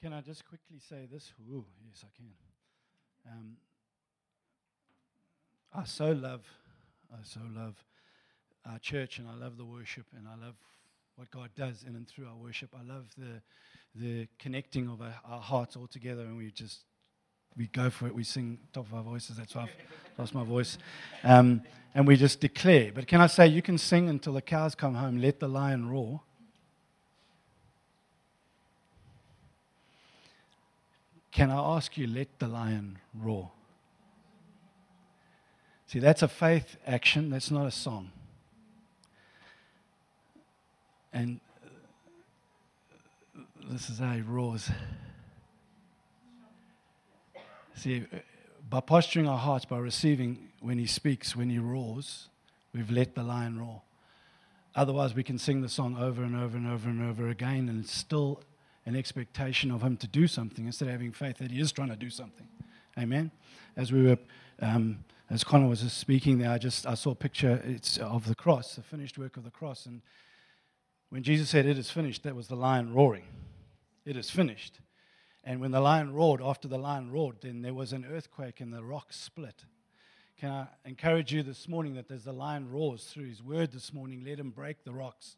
Can I just quickly say this? Ooh, yes, I can. Um, I so love, I so love our church, and I love the worship, and I love what God does in and through our worship. I love the the connecting of our, our hearts all together, and we just we go for it. We sing top of our voices. That's why I've lost my voice, um, and we just declare. But can I say, you can sing until the cows come home. Let the lion roar. Can I ask you, let the lion roar? See, that's a faith action, that's not a song. And this is how he roars. See, by posturing our hearts, by receiving when he speaks, when he roars, we've let the lion roar. Otherwise, we can sing the song over and over and over and over again, and it's still an expectation of him to do something instead of having faith that he is trying to do something. Amen. As we were, um, as Connor was just speaking there, I just I saw a picture it's of the cross, the finished work of the cross, and when Jesus said, "It is finished," that was the lion roaring. It is finished. And when the lion roared, after the lion roared, then there was an earthquake and the rocks split. Can I encourage you this morning that as the lion roars through his word this morning, let him break the rocks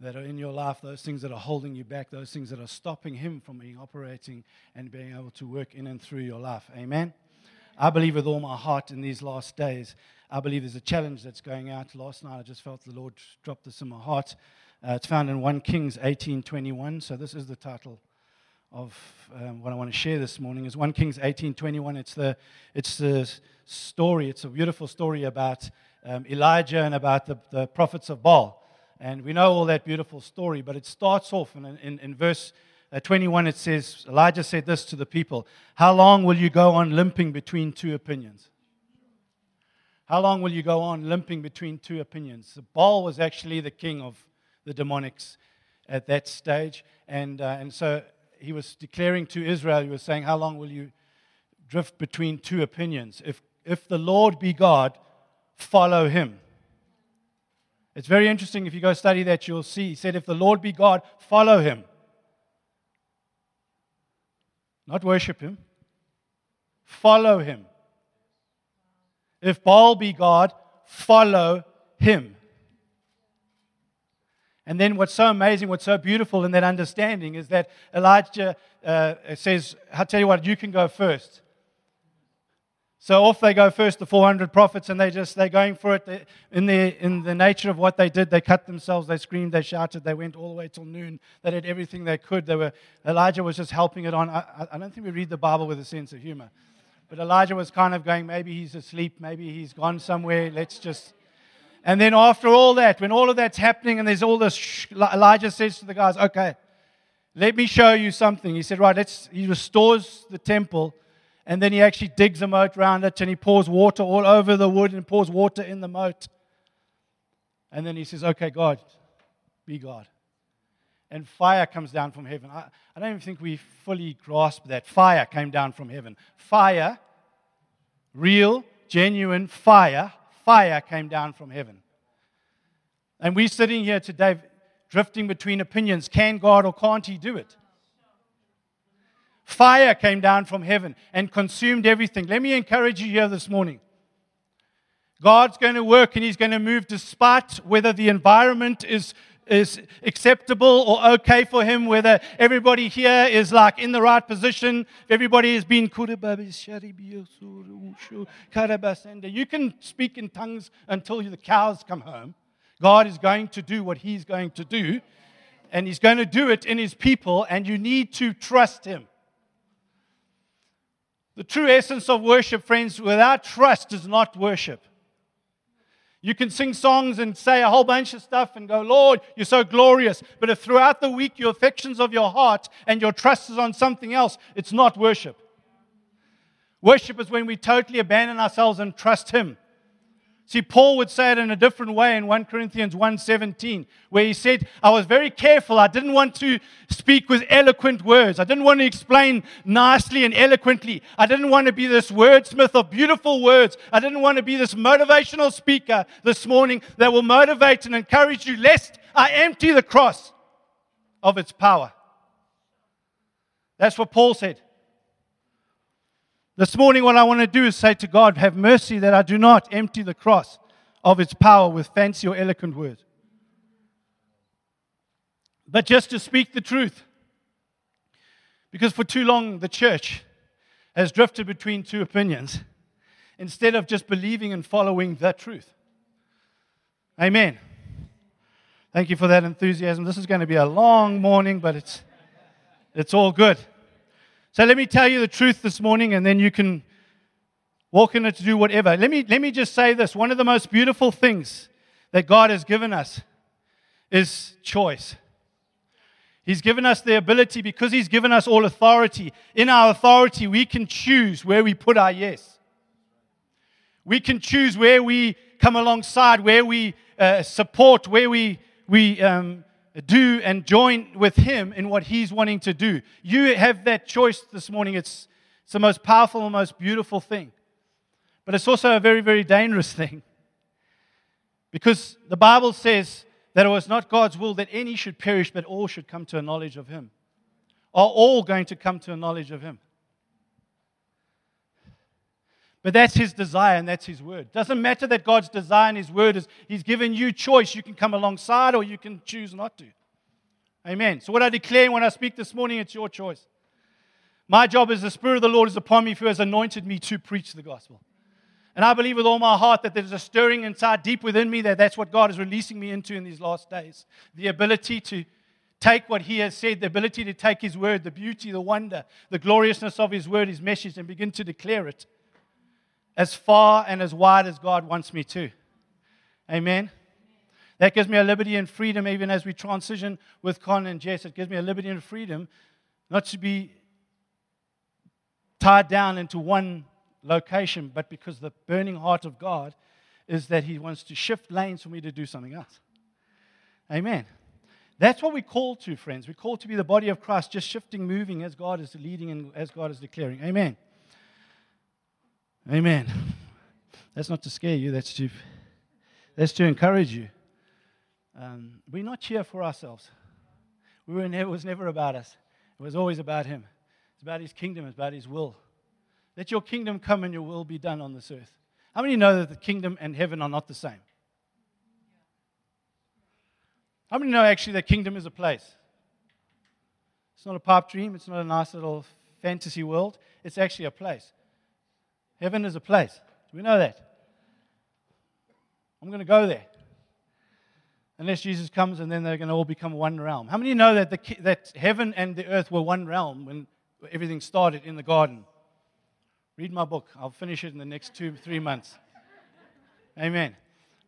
that are in your life, those things that are holding you back, those things that are stopping Him from being operating and being able to work in and through your life. Amen. I believe with all my heart in these last days, I believe there's a challenge that's going out. Last night I just felt the Lord drop this in my heart. Uh, it's found in 1 Kings 18:21. So this is the title of um, what I want to share this morning. Is 1 Kings 18:21. It's the it's the story. It's a beautiful story about um, Elijah and about the, the prophets of Baal. And we know all that beautiful story, but it starts off in, in, in verse uh, 21. It says, Elijah said this to the people How long will you go on limping between two opinions? How long will you go on limping between two opinions? Baal was actually the king of the demonics at that stage. And, uh, and so he was declaring to Israel, he was saying, How long will you drift between two opinions? If, if the Lord be God, follow him. It's very interesting. If you go study that, you'll see. He said, If the Lord be God, follow him. Not worship him, follow him. If Baal be God, follow him. And then what's so amazing, what's so beautiful in that understanding is that Elijah uh, says, I'll tell you what, you can go first. So off they go first, the 400 prophets, and they just, they're going for it. In, the, in the nature of what they did, they cut themselves, they screamed, they shouted, they went all the way till noon. They did everything they could. They were, Elijah was just helping it on. I, I don't think we read the Bible with a sense of humor. But Elijah was kind of going, maybe he's asleep, maybe he's gone somewhere, let's just. And then after all that, when all of that's happening and there's all this, Elijah says to the guys, okay, let me show you something. He said, right, let's, he restores the temple and then he actually digs a moat around it and he pours water all over the wood and pours water in the moat. And then he says, Okay, God, be God. And fire comes down from heaven. I, I don't even think we fully grasp that. Fire came down from heaven. Fire, real, genuine fire, fire came down from heaven. And we're sitting here today drifting between opinions. Can God or can't He do it? Fire came down from heaven and consumed everything. Let me encourage you here this morning. God's going to work and He's going to move despite whether the environment is, is acceptable or okay for Him, whether everybody here is like in the right position, everybody has been. You can speak in tongues until the cows come home. God is going to do what He's going to do, and He's going to do it in His people, and you need to trust Him. The true essence of worship, friends, without trust is not worship. You can sing songs and say a whole bunch of stuff and go, Lord, you're so glorious. But if throughout the week your affections of your heart and your trust is on something else, it's not worship. Worship is when we totally abandon ourselves and trust Him. See, Paul would say it in a different way in 1 Corinthians 1:17, where he said, I was very careful. I didn't want to speak with eloquent words. I didn't want to explain nicely and eloquently. I didn't want to be this wordsmith of beautiful words. I didn't want to be this motivational speaker this morning that will motivate and encourage you, lest I empty the cross of its power. That's what Paul said. This morning, what I want to do is say to God, Have mercy that I do not empty the cross of its power with fancy or eloquent words, but just to speak the truth. Because for too long, the church has drifted between two opinions instead of just believing and following the truth. Amen. Thank you for that enthusiasm. This is going to be a long morning, but it's, it's all good. So let me tell you the truth this morning, and then you can walk in it to do whatever. Let me, let me just say this one of the most beautiful things that God has given us is choice. He's given us the ability, because He's given us all authority. In our authority, we can choose where we put our yes. We can choose where we come alongside, where we uh, support, where we, we um, do and join with Him in what He's wanting to do. You have that choice this morning. It's, it's the most powerful and most beautiful thing. But it's also a very, very dangerous thing. Because the Bible says that it was not God's will that any should perish, but all should come to a knowledge of Him. Are all going to come to a knowledge of Him? But that's his desire and that's his word. Doesn't matter that God's desire and his word is he's given you choice. You can come alongside or you can choose not to. Amen. So what I declare when I speak this morning, it's your choice. My job is the Spirit of the Lord is upon me who has anointed me to preach the gospel. And I believe with all my heart that there's a stirring inside deep within me that that's what God is releasing me into in these last days. The ability to take what He has said, the ability to take His word, the beauty, the wonder, the gloriousness of His word, His message, and begin to declare it as far and as wide as God wants me to. Amen. That gives me a liberty and freedom, even as we transition with Con and Jess. It gives me a liberty and freedom not to be tied down into one location, but because the burning heart of God is that He wants to shift lanes for me to do something else. Amen. That's what we call to, friends. We call to be the body of Christ, just shifting, moving as God is leading and as God is declaring. Amen. Amen. That's not to scare you, that's to, that's to encourage you. Um, we're not here for ourselves. We were never, it was never about us, it was always about Him. It's about His kingdom, it's about His will. Let your kingdom come and your will be done on this earth. How many know that the kingdom and heaven are not the same? How many know actually that kingdom is a place? It's not a pipe dream, it's not a nice little fantasy world, it's actually a place. Heaven is a place. We know that? I'm going to go there. Unless Jesus comes and then they're going to all become one realm. How many know that, the, that heaven and the earth were one realm when everything started in the garden? Read my book. I'll finish it in the next two, three months. Amen.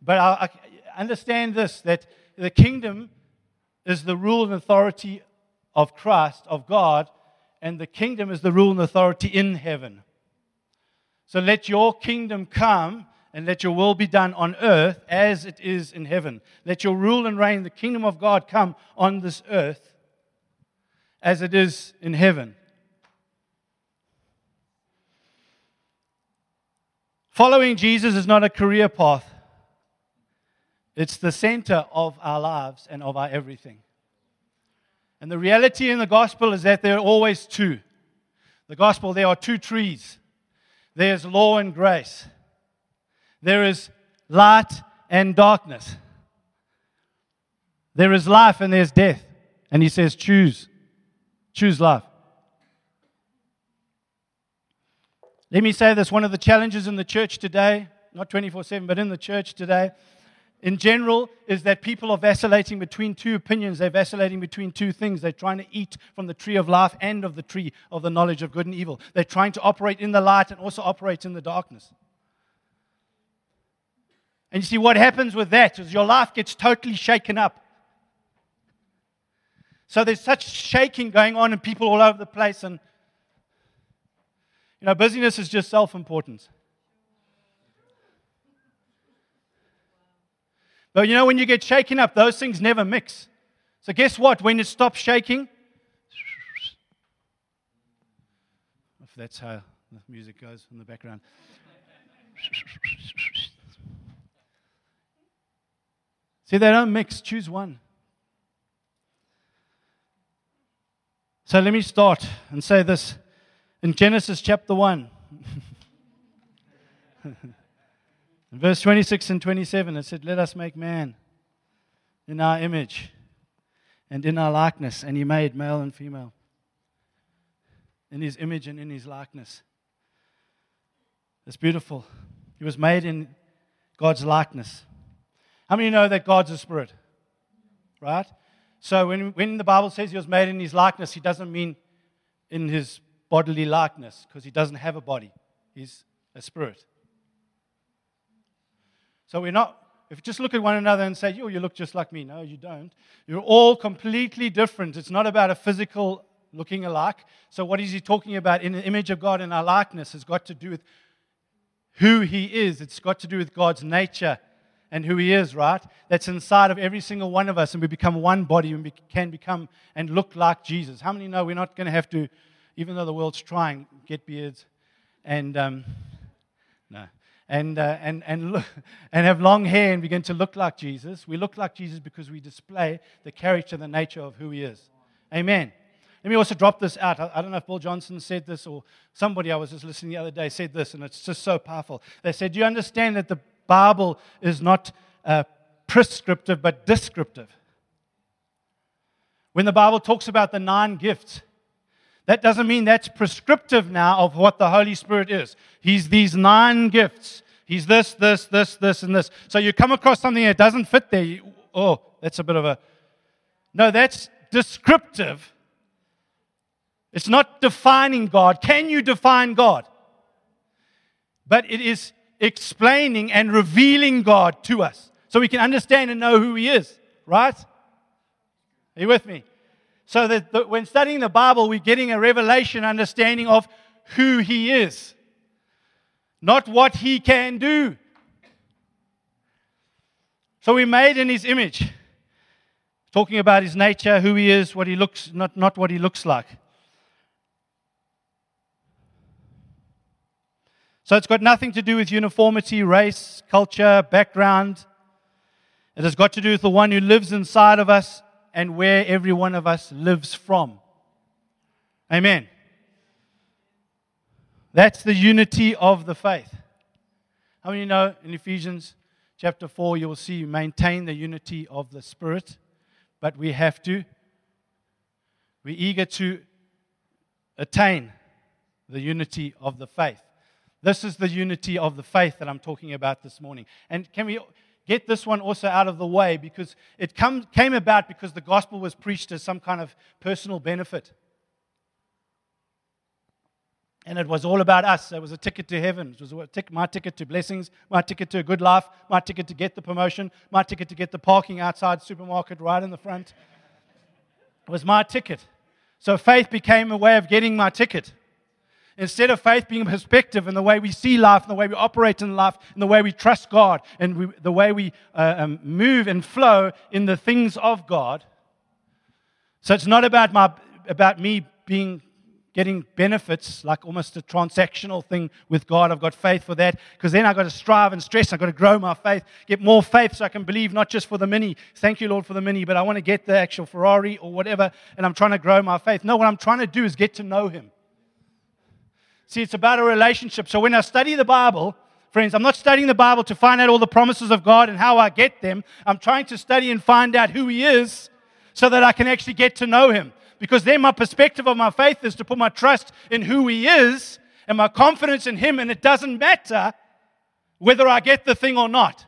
But I, I understand this that the kingdom is the rule and authority of Christ, of God, and the kingdom is the rule and authority in heaven. So let your kingdom come and let your will be done on earth as it is in heaven. Let your rule and reign, the kingdom of God, come on this earth as it is in heaven. Following Jesus is not a career path, it's the center of our lives and of our everything. And the reality in the gospel is that there are always two. The gospel, there are two trees there's law and grace. There is light and darkness. There is life and there's death. And he says, choose. Choose life. Let me say this one of the challenges in the church today, not 24 7, but in the church today, in general is that people are vacillating between two opinions. They're vacillating between two things. They're trying to eat from the tree of life and of the tree of the knowledge of good and evil. They're trying to operate in the light and also operate in the darkness. And you see, what happens with that is your life gets totally shaken up. So there's such shaking going on in people all over the place. And, you know, busyness is just self importance. But you know, when you get shaken up, those things never mix. So, guess what? When it stops shaking, if that's how the music goes in the background. See, they don't mix. Choose one. So let me start and say this. In Genesis chapter 1, in verse 26 and 27, it said, Let us make man in our image and in our likeness. And he made male and female in his image and in his likeness. It's beautiful. He was made in God's likeness. How many know that God's a spirit? Right? So when, when the Bible says he was made in his likeness, he doesn't mean in his bodily likeness because he doesn't have a body. He's a spirit. So we're not, if you just look at one another and say, oh, you look just like me. No, you don't. You're all completely different. It's not about a physical looking alike. So what is he talking about? In the image of God and our likeness has got to do with who he is. It's got to do with God's nature and who He is, right? That's inside of every single one of us, and we become one body and we can become and look like Jesus. How many know we're not going to have to, even though the world's trying, get beards and um, and uh, and and look, and have long hair and begin to look like Jesus? We look like Jesus because we display the character, and the nature of who He is. Amen. Let me also drop this out. I don't know if Bill Johnson said this or somebody I was just listening the other day said this, and it's just so powerful. They said, Do you understand that the Bible is not uh, prescriptive but descriptive. When the Bible talks about the nine gifts, that doesn't mean that's prescriptive now of what the Holy Spirit is. He's these nine gifts. He's this, this, this, this, and this. So you come across something that doesn't fit there. You, oh, that's a bit of a. No, that's descriptive. It's not defining God. Can you define God? But it is explaining and revealing God to us so we can understand and know who He is, right? Are you with me? So that the, when studying the Bible, we're getting a revelation understanding of who He is, not what He can do. So we're made in His image, talking about His nature, who He is, what He looks, not, not what He looks like. So it's got nothing to do with uniformity, race, culture, background. It has got to do with the one who lives inside of us and where every one of us lives from. Amen. That's the unity of the faith. How many know in Ephesians chapter 4 you will see maintain the unity of the Spirit, but we have to, we're eager to attain the unity of the faith. This is the unity of the faith that I'm talking about this morning. And can we get this one also out of the way because it come, came about because the gospel was preached as some kind of personal benefit. And it was all about us. It was a ticket to heaven. It was my ticket to blessings, my ticket to a good life, my ticket to get the promotion, my ticket to get the parking outside supermarket right in the front. It was my ticket. So faith became a way of getting my ticket. Instead of faith being a perspective in the way we see life, and the way we operate in life, and the way we trust God, and we, the way we uh, um, move and flow in the things of God. So it's not about, my, about me being getting benefits, like almost a transactional thing with God. I've got faith for that because then I've got to strive and stress. I've got to grow my faith, get more faith so I can believe not just for the mini. Thank you, Lord, for the mini, but I want to get the actual Ferrari or whatever, and I'm trying to grow my faith. No, what I'm trying to do is get to know Him. See, it's about a relationship. So when I study the Bible, friends, I'm not studying the Bible to find out all the promises of God and how I get them. I'm trying to study and find out who He is so that I can actually get to know Him. Because then my perspective of my faith is to put my trust in who He is and my confidence in Him, and it doesn't matter whether I get the thing or not.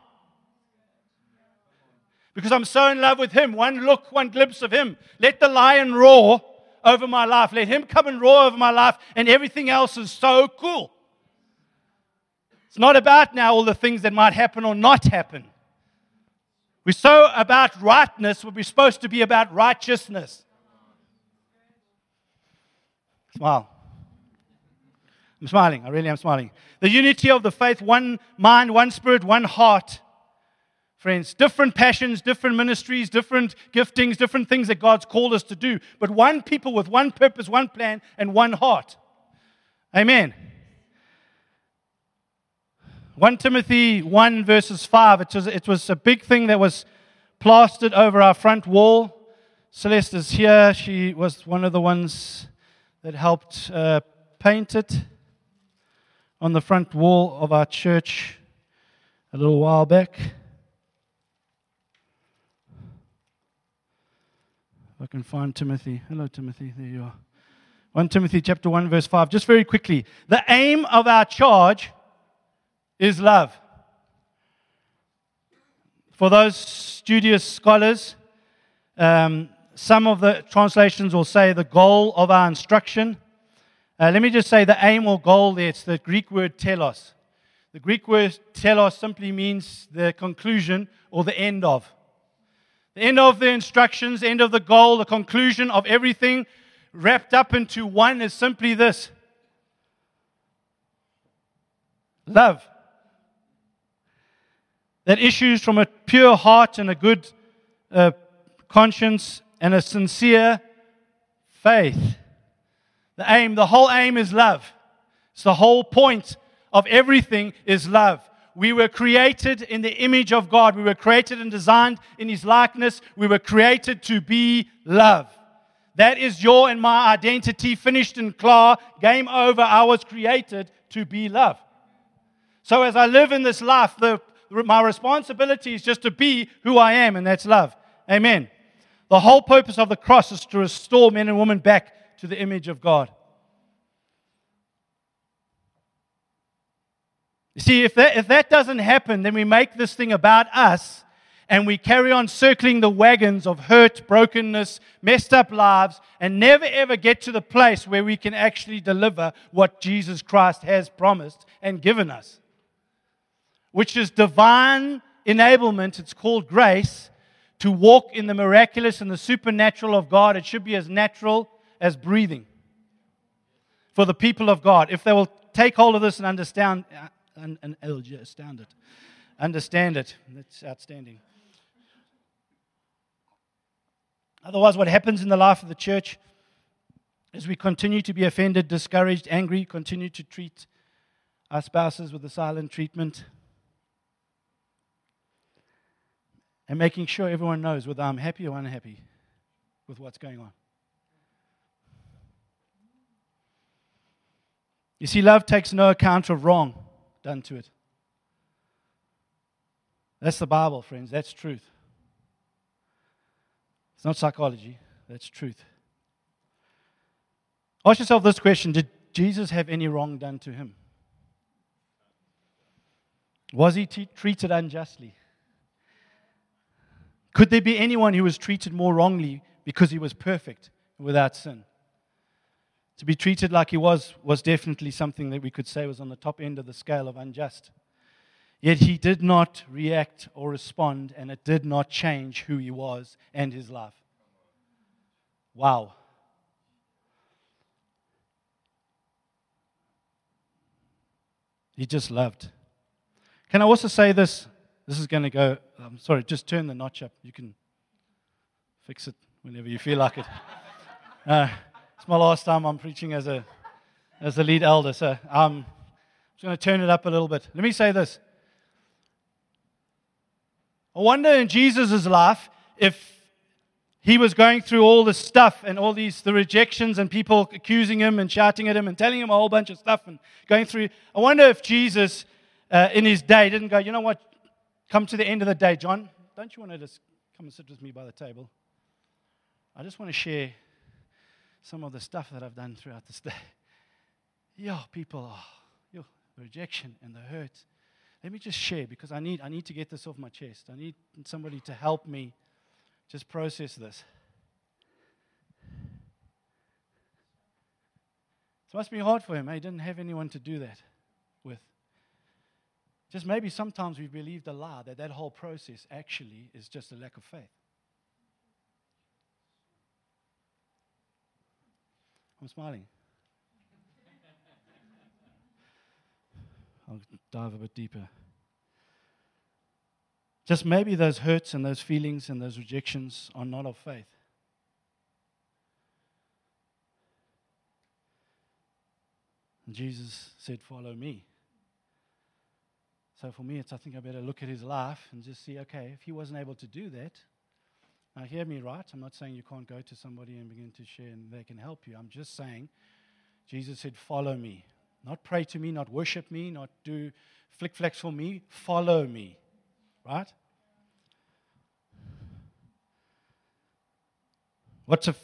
Because I'm so in love with Him. One look, one glimpse of Him. Let the lion roar over my life. Let Him come and roar over my life, and everything else is so cool. It's not about now all the things that might happen or not happen. We're so about rightness, we're supposed to be about righteousness. Smile. I'm smiling. I really am smiling. The unity of the faith, one mind, one spirit, one heart friends. Different passions, different ministries, different giftings, different things that God's called us to do. But one people with one purpose, one plan, and one heart. Amen. 1 Timothy 1, verses 5. It was, it was a big thing that was plastered over our front wall. Celeste is here. She was one of the ones that helped uh, paint it on the front wall of our church a little while back. If I can find Timothy. Hello, Timothy. There you are. 1 Timothy chapter 1, verse 5. Just very quickly. The aim of our charge is love. For those studious scholars, um, some of the translations will say the goal of our instruction. Uh, let me just say the aim or goal there, it's the Greek word telos. The Greek word telos simply means the conclusion or the end of. The end of the instructions, the end of the goal, the conclusion of everything wrapped up into one is simply this love. That issues from a pure heart and a good uh, conscience and a sincere faith. The aim, the whole aim is love. It's the whole point of everything is love. We were created in the image of God. We were created and designed in His likeness. We were created to be love. That is your and my identity, finished and clear. Game over. I was created to be love. So as I live in this life, the, my responsibility is just to be who I am, and that's love. Amen. The whole purpose of the cross is to restore men and women back to the image of God. You see, if that, if that doesn't happen, then we make this thing about us and we carry on circling the wagons of hurt, brokenness, messed up lives, and never ever get to the place where we can actually deliver what Jesus Christ has promised and given us, which is divine enablement. It's called grace to walk in the miraculous and the supernatural of God, it should be as natural as breathing for the people of God. If they will take hold of this and understand, and, and understand it, understand it, that's outstanding. Otherwise, what happens in the life of the church is we continue to be offended, discouraged, angry, continue to treat our spouses with the silent treatment, and making sure everyone knows whether I'm happy or unhappy with what's going on. You see, love takes no account of wrong done to it. That's the Bible, friends. That's truth. It's not psychology, that's truth. Ask yourself this question Did Jesus have any wrong done to him? Was he t- treated unjustly? Could there be anyone who was treated more wrongly because he was perfect without sin? To be treated like he was was definitely something that we could say was on the top end of the scale of unjust. Yet he did not react or respond, and it did not change who he was and his life. Wow. He just loved. Can I also say this? This is going to go, I'm sorry, just turn the notch up. You can fix it whenever you feel like it. Uh, my last time I'm preaching as a, as the lead elder, so I'm just going to turn it up a little bit. Let me say this. I wonder in Jesus' life if he was going through all this stuff and all these the rejections and people accusing him and shouting at him and telling him a whole bunch of stuff and going through. I wonder if Jesus uh, in his day didn't go, you know what, come to the end of the day, John, don't you want to just come and sit with me by the table? I just want to share some of the stuff that I've done throughout this day. Yeah, people, oh, yo, the rejection and the hurt. Let me just share because I need, I need to get this off my chest. I need somebody to help me just process this. It must be hard for him. Eh? He didn't have anyone to do that with. Just maybe sometimes we've believed a lie that that whole process actually is just a lack of faith. I'm smiling. I'll dive a bit deeper. Just maybe those hurts and those feelings and those rejections are not of faith. And Jesus said, Follow me. So for me, it's I think I better look at his life and just see, okay, if he wasn't able to do that, Now, hear me right. I'm not saying you can't go to somebody and begin to share and they can help you. I'm just saying, Jesus said, Follow me. Not pray to me, not worship me, not do flick flicks for me. Follow me. Right? What's an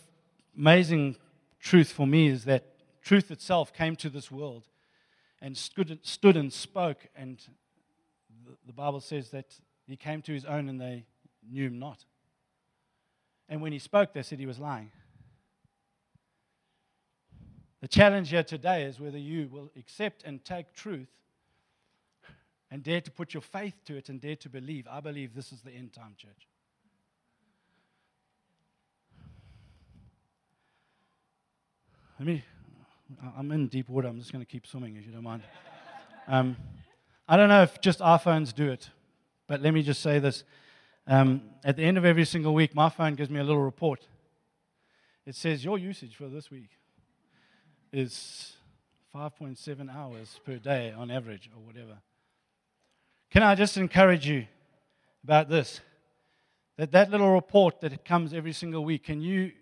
amazing truth for me is that truth itself came to this world and stood, stood and spoke, and the, the Bible says that he came to his own and they knew him not. And when he spoke, they said he was lying. The challenge here today is whether you will accept and take truth and dare to put your faith to it and dare to believe. I believe this is the end time church. Let me, I'm in deep water. I'm just going to keep swimming if you don't mind. Um, I don't know if just iPhones do it, but let me just say this. Um, at the end of every single week, my phone gives me a little report. It says your usage for this week is 5.7 hours per day on average, or whatever. Can I just encourage you about this? That that little report that comes every single week, can you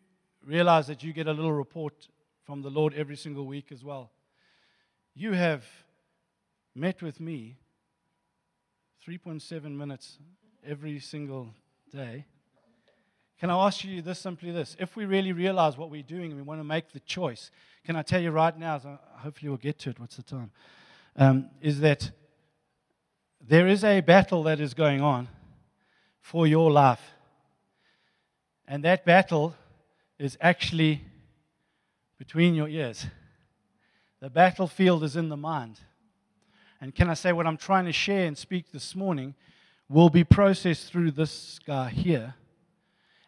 realize that you get a little report from the Lord every single week as well. You have met with me 3.7 minutes every single day. Can I ask you this simply this? If we really realize what we're doing and we want to make the choice, can I tell you right now, so hopefully we'll get to it, what's the time? Um, is that there is a battle that is going on for your life. And that battle is actually between your ears. The battlefield is in the mind. And can I say what I'm trying to share and speak this morning will be processed through this guy here.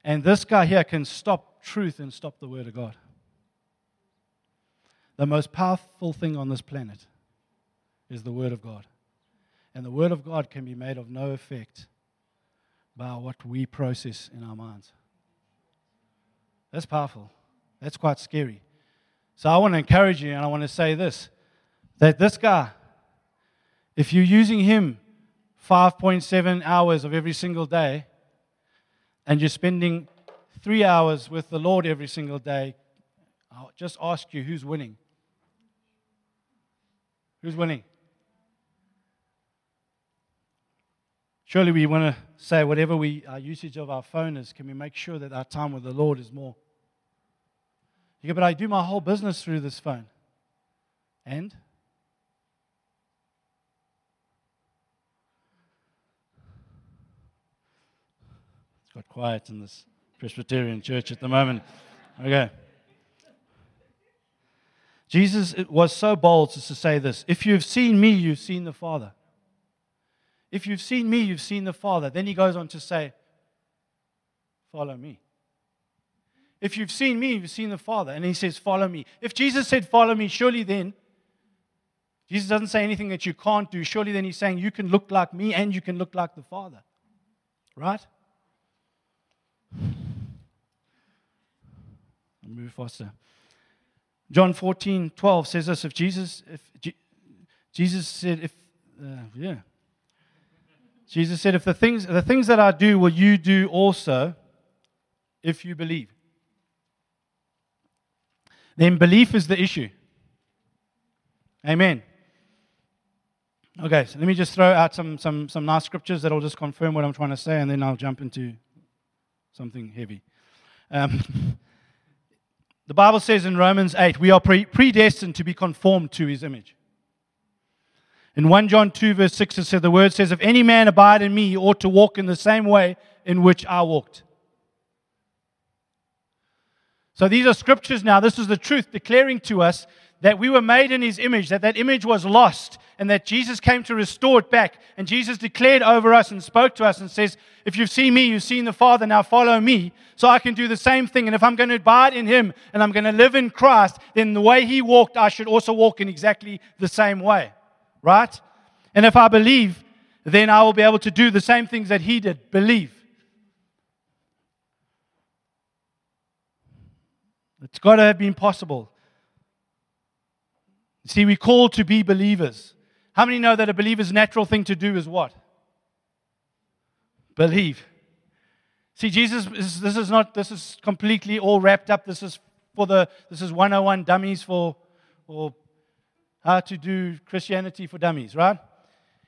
And this guy here can stop truth and stop the Word of God. The most powerful thing on this planet is the Word of God. And the Word of God can be made of no effect by what we process in our minds. That's powerful. That's quite scary. So I want to encourage you and I want to say this that this guy, if you're using him 5.7 hours of every single day and you're spending three hours with the Lord every single day, I'll just ask you who's winning? Who's winning? Surely we want to say whatever we, our usage of our phone is, can we make sure that our time with the Lord is more? You go, but I do my whole business through this phone. And? Got quiet in this Presbyterian church at the moment. Okay. Jesus was so bold as to say this If you've seen me, you've seen the Father. If you've seen me, you've seen the Father. Then he goes on to say, Follow me. If you've seen me, you've seen the Father. And he says, Follow me. If Jesus said, Follow me, surely then, Jesus doesn't say anything that you can't do. Surely then he's saying, You can look like me and you can look like the Father. Right? Move faster. John 14, 12 says this if Jesus, if G- Jesus said, if, uh, yeah. Jesus said, if the things, the things that I do will you do also if you believe then belief is the issue. Amen. Okay, so let me just throw out some, some, some nice scriptures that will just confirm what I'm trying to say, and then I'll jump into something heavy. Um, the Bible says in Romans 8, we are pre- predestined to be conformed to his image. In 1 John 2, verse 6, it says, the word says, If any man abide in me, he ought to walk in the same way in which I walked. So these are scriptures now. This is the truth declaring to us that we were made in his image, that that image was lost, and that Jesus came to restore it back. And Jesus declared over us and spoke to us and says, If you've seen me, you've seen the Father, now follow me, so I can do the same thing. And if I'm going to abide in him and I'm going to live in Christ, then the way he walked, I should also walk in exactly the same way. Right? And if I believe, then I will be able to do the same things that he did. Believe. It's got to have been possible. See, we're called to be believers. How many know that a believer's natural thing to do is what? Believe. See, Jesus, is, this is not, this is completely all wrapped up. This is for the, this is 101 dummies for, or how to do Christianity for dummies, right?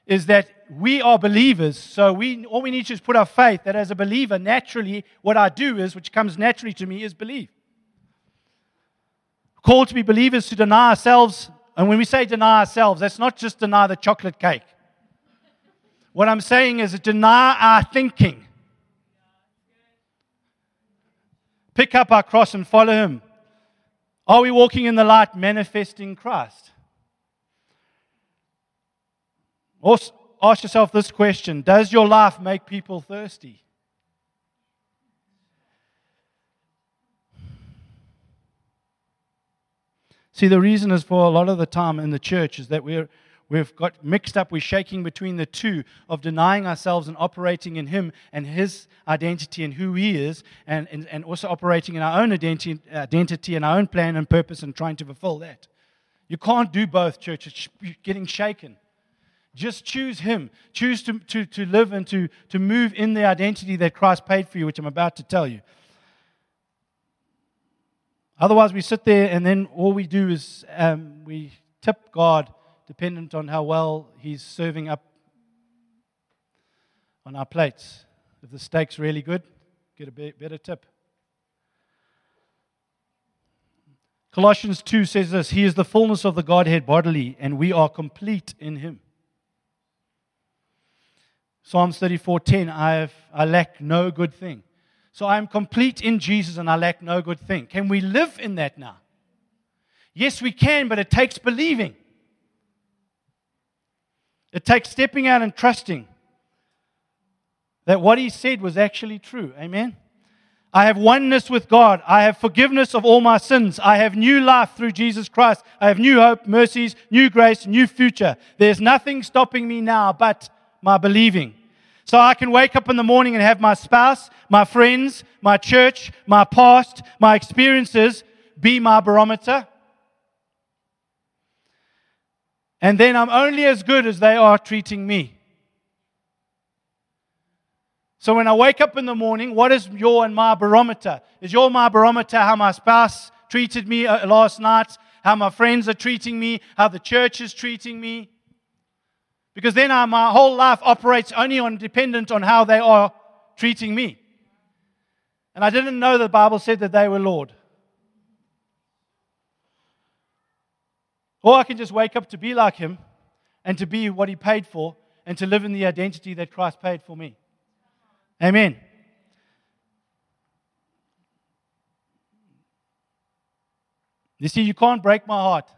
Is that we are believers, so we, all we need to do is put our faith that as a believer, naturally, what I do is, which comes naturally to me, is believe. Called to be believers to deny ourselves, and when we say deny ourselves, that's not just deny the chocolate cake. What I'm saying is deny our thinking. Pick up our cross and follow Him. Are we walking in the light, manifesting Christ? Also, ask yourself this question Does your life make people thirsty? See, the reason is for a lot of the time in the church is that we're We've got mixed up, we're shaking between the two of denying ourselves and operating in Him and His identity and who He is, and, and, and also operating in our own identity, identity and our own plan and purpose and trying to fulfill that. You can't do both, church. It's getting shaken. Just choose Him. Choose to, to, to live and to, to move in the identity that Christ paid for you, which I'm about to tell you. Otherwise, we sit there and then all we do is um, we tip God dependent on how well he's serving up on our plates. If the steak's really good, get a better tip. Colossians 2 says this He is the fullness of the Godhead bodily, and we are complete in Him. Psalms 34:10 I have I lack no good thing. So I am complete in Jesus and I lack no good thing. Can we live in that now? Yes, we can, but it takes believing. It takes stepping out and trusting that what he said was actually true. Amen. I have oneness with God. I have forgiveness of all my sins. I have new life through Jesus Christ. I have new hope, mercies, new grace, new future. There's nothing stopping me now but my believing. So I can wake up in the morning and have my spouse, my friends, my church, my past, my experiences be my barometer. And then I'm only as good as they are treating me. So when I wake up in the morning, what is your and my barometer? Is your my barometer how my spouse treated me uh, last night, how my friends are treating me, how the church is treating me? Because then I, my whole life operates only on dependent on how they are treating me. And I didn't know the Bible said that they were Lord. Or I can just wake up to be like him and to be what he paid for and to live in the identity that Christ paid for me. Amen. You see, you can't break my heart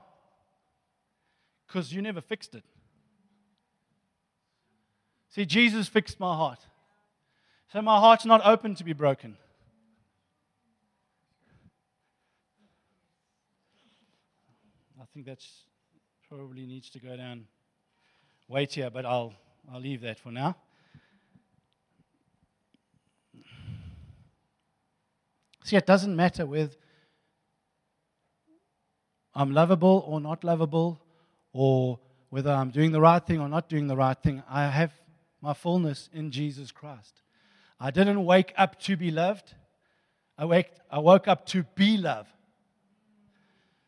because you never fixed it. See, Jesus fixed my heart. So my heart's not open to be broken. I think that's probably needs to go down wait here, but I'll, I'll leave that for now. See, it doesn't matter whether I'm lovable or not lovable, or whether I'm doing the right thing or not doing the right thing. I have my fullness in Jesus Christ. I didn't wake up to be loved, I, wake, I woke up to be loved.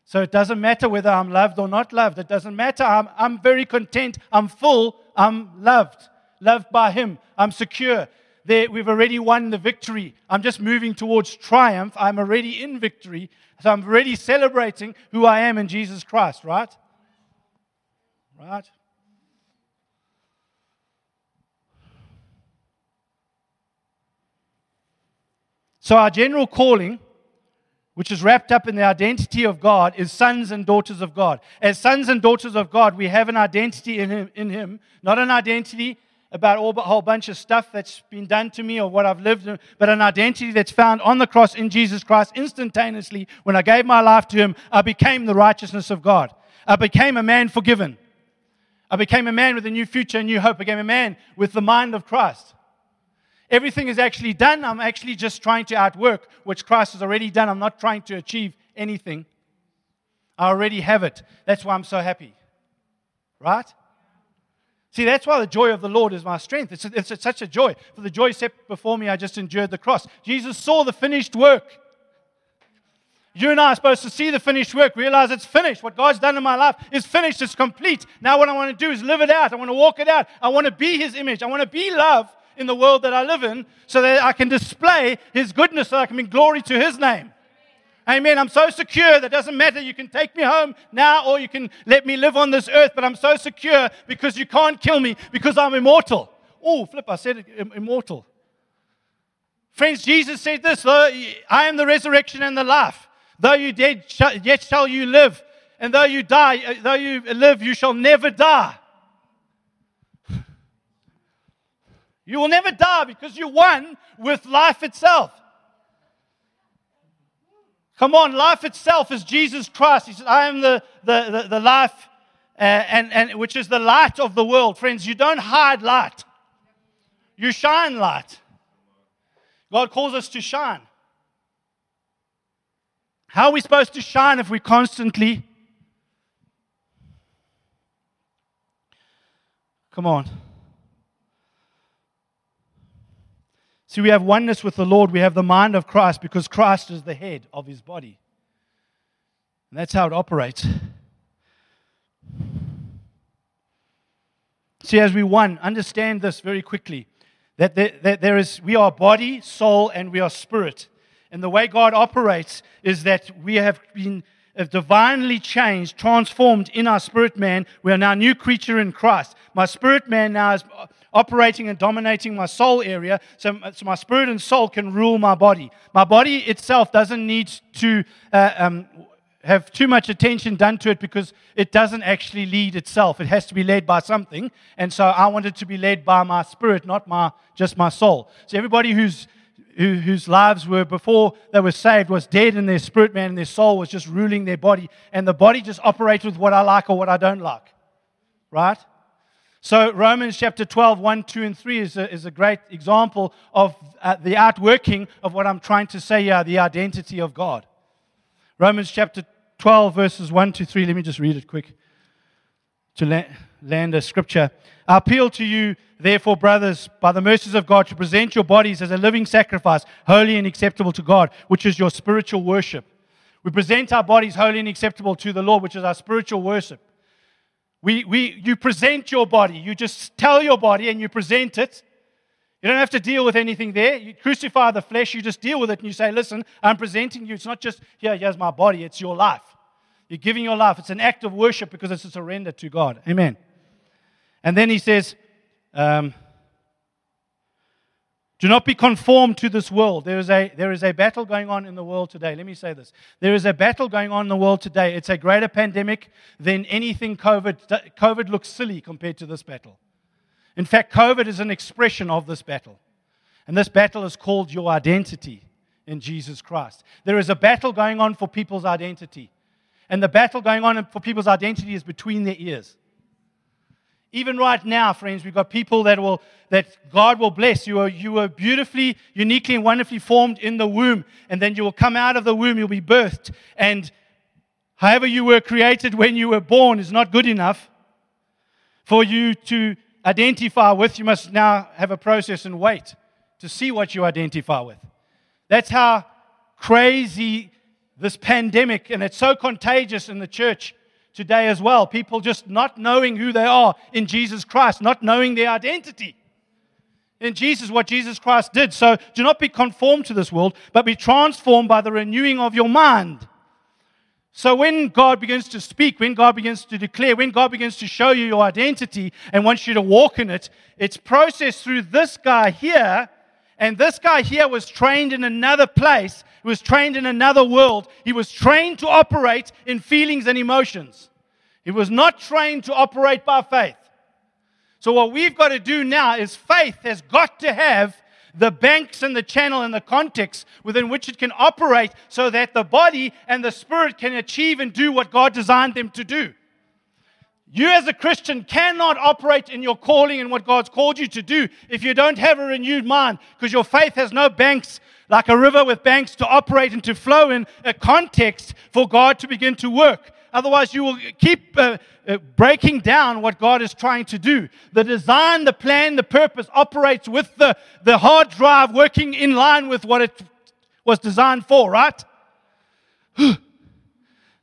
So it doesn't matter whether I'm loved or not loved. It doesn't matter. I'm, I'm very content. I'm full. I'm loved. Loved by Him. I'm secure. There, we've already won the victory. I'm just moving towards triumph. I'm already in victory. So I'm already celebrating who I am in Jesus Christ, right? Right? So, our general calling which is wrapped up in the identity of God, is sons and daughters of God. As sons and daughters of God, we have an identity in Him, in him not an identity about all, a whole bunch of stuff that's been done to me or what I've lived, but an identity that's found on the cross in Jesus Christ instantaneously. When I gave my life to Him, I became the righteousness of God. I became a man forgiven. I became a man with a new future and new hope. I became a man with the mind of Christ. Everything is actually done. I'm actually just trying to outwork which Christ has already done. I'm not trying to achieve anything. I already have it. That's why I'm so happy. Right? See, that's why the joy of the Lord is my strength. It's, it's such a joy. For the joy set before me, I just endured the cross. Jesus saw the finished work. You and I are supposed to see the finished work, realize it's finished. What God's done in my life is finished, it's complete. Now, what I want to do is live it out. I want to walk it out. I want to be His image. I want to be love in the world that I live in so that I can display His goodness, so I can bring glory to His name. Amen. I'm so secure that doesn't matter. You can take me home now or you can let me live on this earth, but I'm so secure because you can't kill me because I'm immortal. Oh, flip, I said immortal. Friends, Jesus said this I am the resurrection and the life. Though you dead, yet shall you live. And though you die, uh, though you live, you shall never die. You will never die because you're one with life itself. Come on, life itself is Jesus Christ. He said, I am the, the, the, the life, uh, and, and, which is the light of the world. Friends, you don't hide light, you shine light. God calls us to shine. How are we supposed to shine if we constantly. Come on. See, we have oneness with the Lord. We have the mind of Christ because Christ is the head of his body. And that's how it operates. See, as we one, understand this very quickly that there, that there is, we are body, soul, and we are spirit. And the way God operates is that we have been uh, divinely changed, transformed in our spirit man. We are now a new creature in Christ. My spirit man now is operating and dominating my soul area, so, so my spirit and soul can rule my body. My body itself doesn't need to uh, um, have too much attention done to it because it doesn't actually lead itself. It has to be led by something, and so I want it to be led by my spirit, not my just my soul. So everybody who's who, whose lives were before they were saved was dead in their spirit man and their soul was just ruling their body and the body just operates with what i like or what i don't like right so, Romans chapter 12, 1, 2, and 3 is a, is a great example of uh, the outworking of what I'm trying to say here the identity of God. Romans chapter 12, verses 1 to 3. Let me just read it quick to la- land a scripture. I appeal to you, therefore, brothers, by the mercies of God, to present your bodies as a living sacrifice, holy and acceptable to God, which is your spiritual worship. We present our bodies holy and acceptable to the Lord, which is our spiritual worship. We, we, you present your body. You just tell your body and you present it. You don't have to deal with anything there. You crucify the flesh, you just deal with it and you say, Listen, I'm presenting you. It's not just, Here, here's my body, it's your life. You're giving your life. It's an act of worship because it's a surrender to God. Amen. And then he says, um, do not be conformed to this world. There is, a, there is a battle going on in the world today. Let me say this. There is a battle going on in the world today. It's a greater pandemic than anything COVID. COVID looks silly compared to this battle. In fact, COVID is an expression of this battle. And this battle is called your identity in Jesus Christ. There is a battle going on for people's identity. And the battle going on for people's identity is between their ears. Even right now, friends, we've got people that will that God will bless. You are you are beautifully, uniquely, and wonderfully formed in the womb, and then you will come out of the womb, you'll be birthed. And however you were created when you were born is not good enough for you to identify with. You must now have a process and wait to see what you identify with. That's how crazy this pandemic, and it's so contagious in the church today as well. People just not knowing who they are in Jesus Christ, not knowing their identity in Jesus, what Jesus Christ did. So do not be conformed to this world, but be transformed by the renewing of your mind. So when God begins to speak, when God begins to declare, when God begins to show you your identity and wants you to walk in it, it's processed through this guy here. And this guy here was trained in another place. He was trained in another world. He was trained to operate in feelings and emotions. He was not trained to operate by faith. So, what we've got to do now is faith has got to have the banks and the channel and the context within which it can operate so that the body and the spirit can achieve and do what God designed them to do. You, as a Christian, cannot operate in your calling and what God's called you to do if you don't have a renewed mind because your faith has no banks like a river with banks to operate and to flow in a context for God to begin to work. Otherwise, you will keep uh, uh, breaking down what God is trying to do. The design, the plan, the purpose operates with the, the hard drive working in line with what it was designed for, right?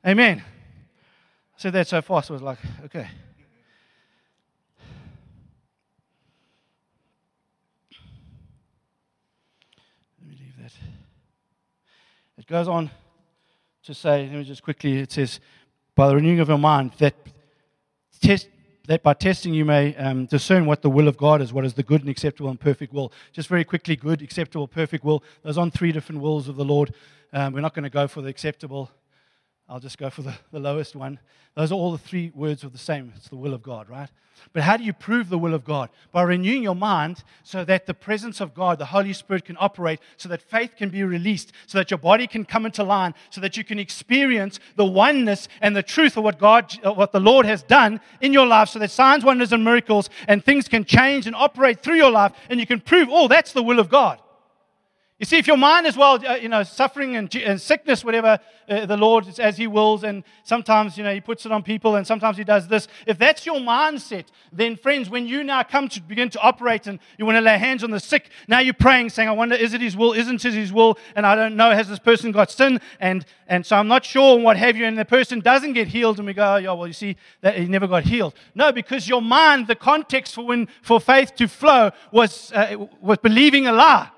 Amen. Said that so fast, I was like, okay. Let me leave that. It goes on to say, let me just quickly, it says, by the renewing of your mind, that, test, that by testing you may um, discern what the will of God is, what is the good and acceptable and perfect will. Just very quickly, good, acceptable, perfect will. Those on three different wills of the Lord. Um, we're not going to go for the acceptable. I'll just go for the, the lowest one. Those are all the three words of the same. It's the will of God, right? But how do you prove the will of God? By renewing your mind so that the presence of God, the Holy Spirit, can operate, so that faith can be released, so that your body can come into line, so that you can experience the oneness and the truth of what God, what the Lord has done in your life, so that signs, wonders, and miracles and things can change and operate through your life, and you can prove, oh, that's the will of God. You see, if your mind is well, uh, you know, suffering and, and sickness, whatever uh, the Lord is as He wills, and sometimes, you know, He puts it on people, and sometimes He does this. If that's your mindset, then friends, when you now come to begin to operate and you want to lay hands on the sick, now you're praying, saying, "I wonder, is it His will? Isn't it His will?" And I don't know, has this person got sin? And and so I'm not sure, and what have you. And the person doesn't get healed, and we go, "Oh, yeah, well, you see, that he never got healed." No, because your mind, the context for when for faith to flow was uh, was believing a lie.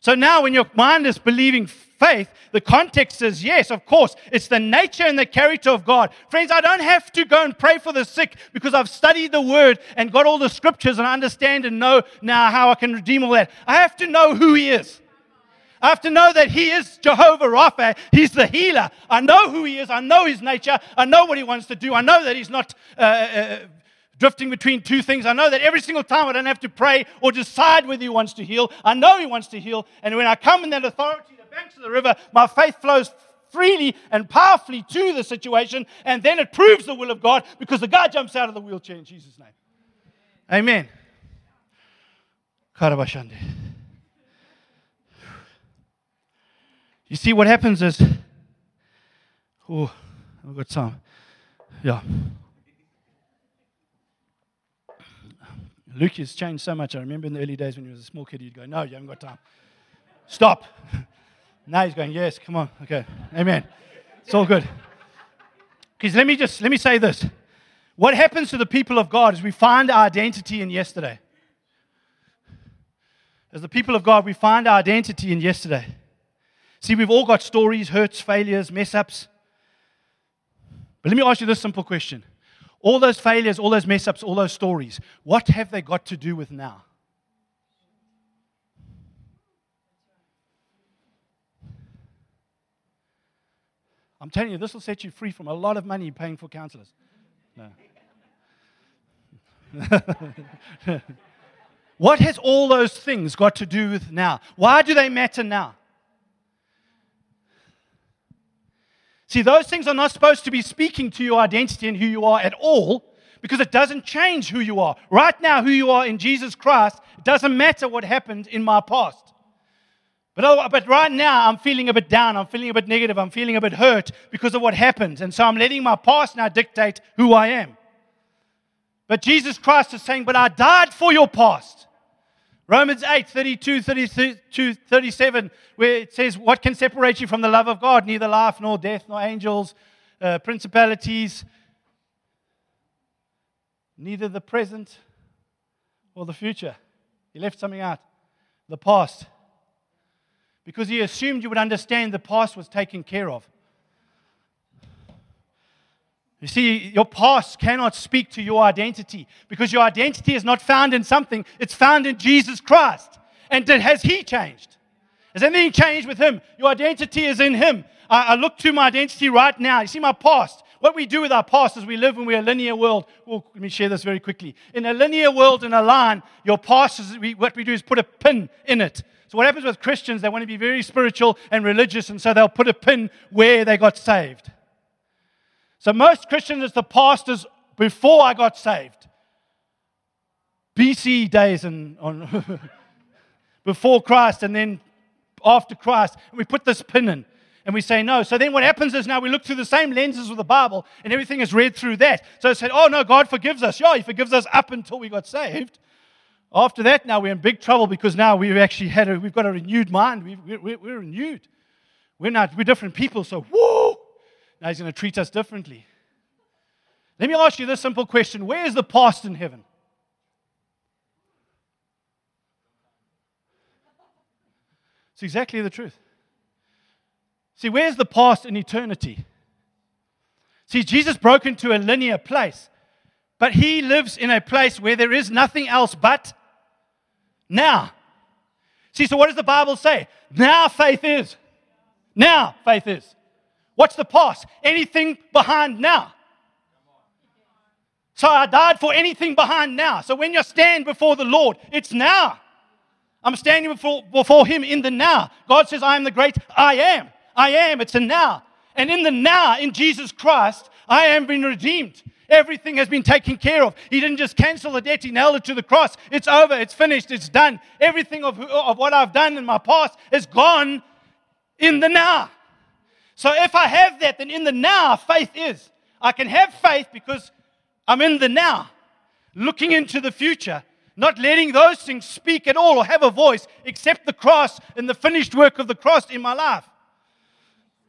So now, when your mind is believing faith, the context is yes, of course, it's the nature and the character of God. Friends, I don't have to go and pray for the sick because I've studied the word and got all the scriptures and understand and know now how I can redeem all that. I have to know who He is. I have to know that He is Jehovah Rapha. He's the healer. I know who He is. I know His nature. I know what He wants to do. I know that He's not uh, uh, drifting between two things. I know that every single time I don't have to pray or decide whether He wants to heal. I know He wants to heal. And when I come in that authority, the banks of the river, my faith flows freely and powerfully to the situation. And then it proves the will of God because the guy jumps out of the wheelchair in Jesus' name. Amen. Karabashande. You see, what happens is, oh, I've got time. Yeah. Luke has changed so much. I remember in the early days when he was a small kid, he'd go, No, you haven't got time. Stop. now he's going, Yes, come on. Okay. Amen. It's all good. Because let me just let me say this. What happens to the people of God is we find our identity in yesterday. As the people of God, we find our identity in yesterday. See, we've all got stories, hurts, failures, mess ups. But let me ask you this simple question all those failures, all those mess ups, all those stories, what have they got to do with now? I'm telling you, this will set you free from a lot of money paying for counselors. No. what has all those things got to do with now? Why do they matter now? See, those things are not supposed to be speaking to your identity and who you are at all because it doesn't change who you are. Right now, who you are in Jesus Christ, it doesn't matter what happened in my past. But, oh, but right now, I'm feeling a bit down. I'm feeling a bit negative. I'm feeling a bit hurt because of what happened. And so I'm letting my past now dictate who I am. But Jesus Christ is saying, But I died for your past. Romans 8, 32, 32, 37, where it says, What can separate you from the love of God? Neither life, nor death, nor angels, uh, principalities, neither the present or the future. He left something out the past. Because he assumed you would understand the past was taken care of. You see, your past cannot speak to your identity because your identity is not found in something, it's found in Jesus Christ. And has He changed? Has anything changed with Him? Your identity is in Him. I, I look to my identity right now. You see, my past. What we do with our past is we live in a linear world. Well, let me share this very quickly. In a linear world, in a line, your past is we, what we do is put a pin in it. So, what happens with Christians, they want to be very spiritual and religious, and so they'll put a pin where they got saved. So most Christians, it's the pastors before I got saved. BC days and on before Christ and then after Christ. And we put this pin in. and we say no. So then what happens is now we look through the same lenses of the Bible and everything is read through that. So it said, oh no, God forgives us. Yeah, He forgives us up until we got saved. After that, now we're in big trouble because now we've actually had a, we've got a renewed mind. We, we're renewed. We're not, we're different people. So, whoo! Now He's going to treat us differently. Let me ask you this simple question Where is the past in heaven? It's exactly the truth. See, where's the past in eternity? See, Jesus broke into a linear place, but he lives in a place where there is nothing else but now. See, so what does the Bible say? Now faith is. Now faith is. What's the past? Anything behind now. So I died for anything behind now. So when you stand before the Lord, it's now. I'm standing before, before Him in the now. God says, I am the great I am. I am. It's a now. And in the now, in Jesus Christ, I am being redeemed. Everything has been taken care of. He didn't just cancel the debt, He nailed it to the cross. It's over, it's finished, it's done. Everything of, of what I've done in my past is gone in the now. So if I have that, then in the now, faith is. I can have faith because I'm in the now, looking into the future not letting those things speak at all or have a voice except the cross and the finished work of the cross in my life.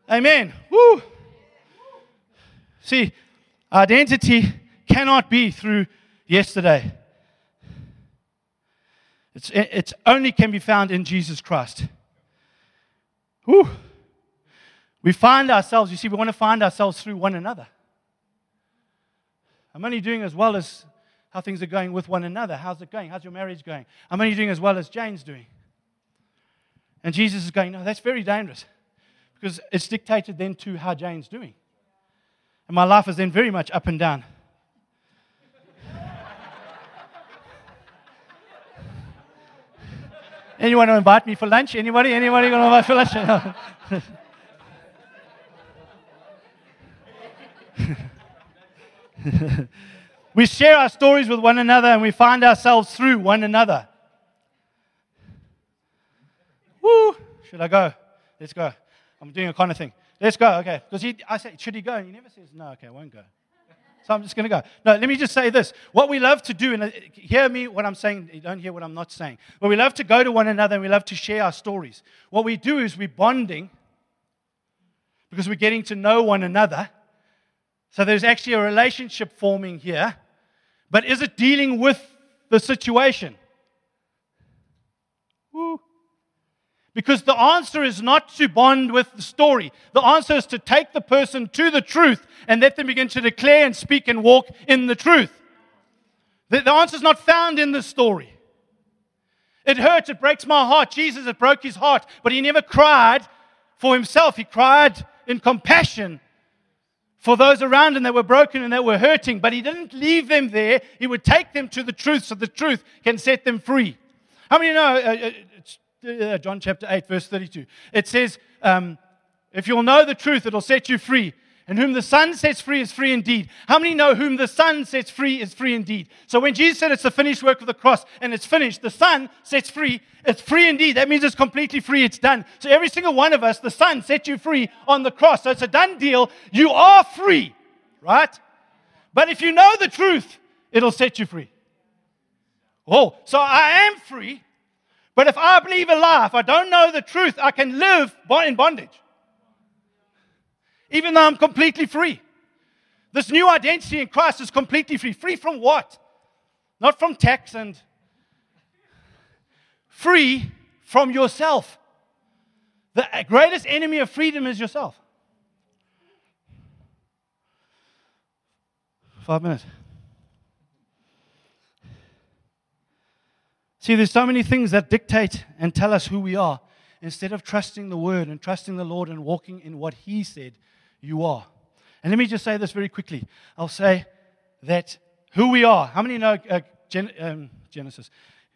Amen. Woo. See, identity cannot be through yesterday. It's, it's only can be found in Jesus Christ. Woo. We find ourselves, you see, we want to find ourselves through one another. I'm only doing as well as how things are going with one another. How's it going? How's your marriage going? I'm only doing as well as Jane's doing? And Jesus is going, No, that's very dangerous because it's dictated then to how Jane's doing. And my life is then very much up and down. Anyone want to invite me for lunch? Anybody? Anybody going to invite for lunch? We share our stories with one another and we find ourselves through one another. Woo! Should I go? Let's go. I'm doing a kind of thing. Let's go, okay. Because he, I say, should he go? And he never says, no, okay, I won't go. So I'm just going to go. No, let me just say this. What we love to do, and uh, hear me what I'm saying, don't hear what I'm not saying. But we love to go to one another and we love to share our stories. What we do is we're bonding because we're getting to know one another. So there's actually a relationship forming here. But is it dealing with the situation? Woo. Because the answer is not to bond with the story. The answer is to take the person to the truth and let them begin to declare and speak and walk in the truth. The, the answer is not found in the story. It hurts, it breaks my heart. Jesus, it broke his heart, but he never cried for himself. He cried in compassion for those around him that were broken and that were hurting, but he didn't leave them there. He would take them to the truth so the truth can set them free. How many know? Uh, uh, uh, John chapter 8, verse 32. It says, um, If you'll know the truth, it'll set you free. And whom the Son sets free is free indeed. How many know whom the Son sets free is free indeed? So when Jesus said it's the finished work of the cross and it's finished, the Son sets free, it's free indeed. That means it's completely free, it's done. So every single one of us, the Son set you free on the cross. So it's a done deal. You are free, right? But if you know the truth, it'll set you free. Oh, so I am free. But if I believe a lie, if I don't know the truth, I can live in bondage even though I'm completely free. This new identity in Christ is completely free. Free from what? Not from tax and free from yourself. The greatest enemy of freedom is yourself. Five minutes. See, there's so many things that dictate and tell us who we are instead of trusting the word and trusting the Lord and walking in what He said you are. And let me just say this very quickly. I'll say that who we are. How many know uh, Gen- um, Genesis?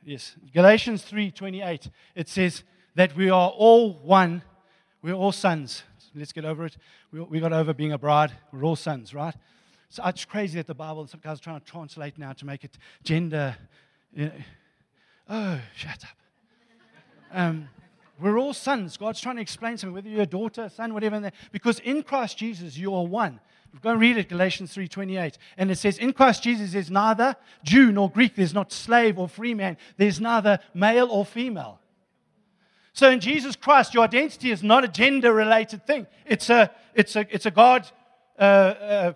Yes, Galatians 3:28. It says that we are all one. We're all sons. Let's get over it. We, we got over being a bride. We're all sons, right? So it's crazy that the Bible, some guys are trying to translate now to make it gender. You know. Oh, shut up. Um, We're all sons. God's trying to explain something, whether you're a daughter, son, whatever. Because in Christ Jesus, you are one. Go and read it, Galatians 3.28. And it says, in Christ Jesus, there's neither Jew nor Greek. There's not slave or free man. There's neither male or female. So in Jesus Christ, your identity is not a gender-related thing. It's a, it's a, it's a God uh, uh,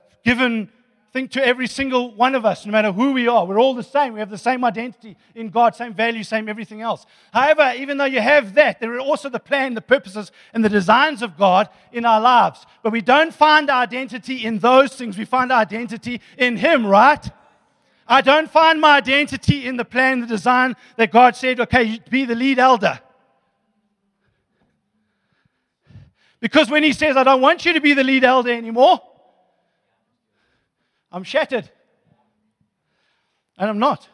thing to every single one of us, no matter who we are. We're all the same. We have the same identity in God, same value, same everything else. However, even though you have that, there are also the plan, the purposes, and the designs of God in our lives. But we don't find our identity in those things. We find our identity in Him, right? I don't find my identity in the plan, the design that God said, okay, be the lead elder. Because when He says, I don't want you to be the lead elder anymore, I'm shattered. And I'm not.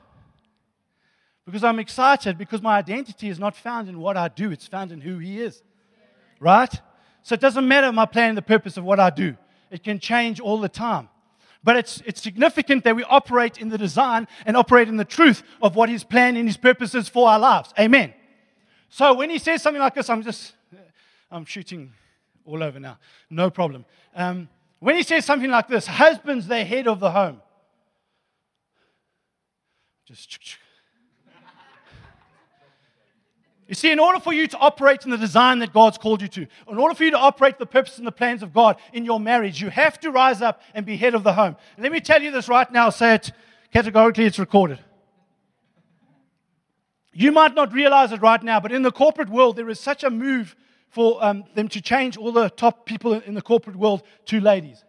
Because I'm excited because my identity is not found in what I do, it's found in who He is. Right? So it doesn't matter my plan, and the purpose of what I do. It can change all the time. But it's, it's significant that we operate in the design and operate in the truth of what His plan and His purposes for our lives. Amen. So when He says something like this, I'm just, I'm shooting all over now. No problem. Um, when he says something like this, husbands, the head of the home. Just. You see, in order for you to operate in the design that God's called you to, in order for you to operate the purpose and the plans of God in your marriage, you have to rise up and be head of the home. Let me tell you this right now, say it categorically, it's recorded. You might not realize it right now, but in the corporate world, there is such a move for um, them to change all the top people in the corporate world to ladies.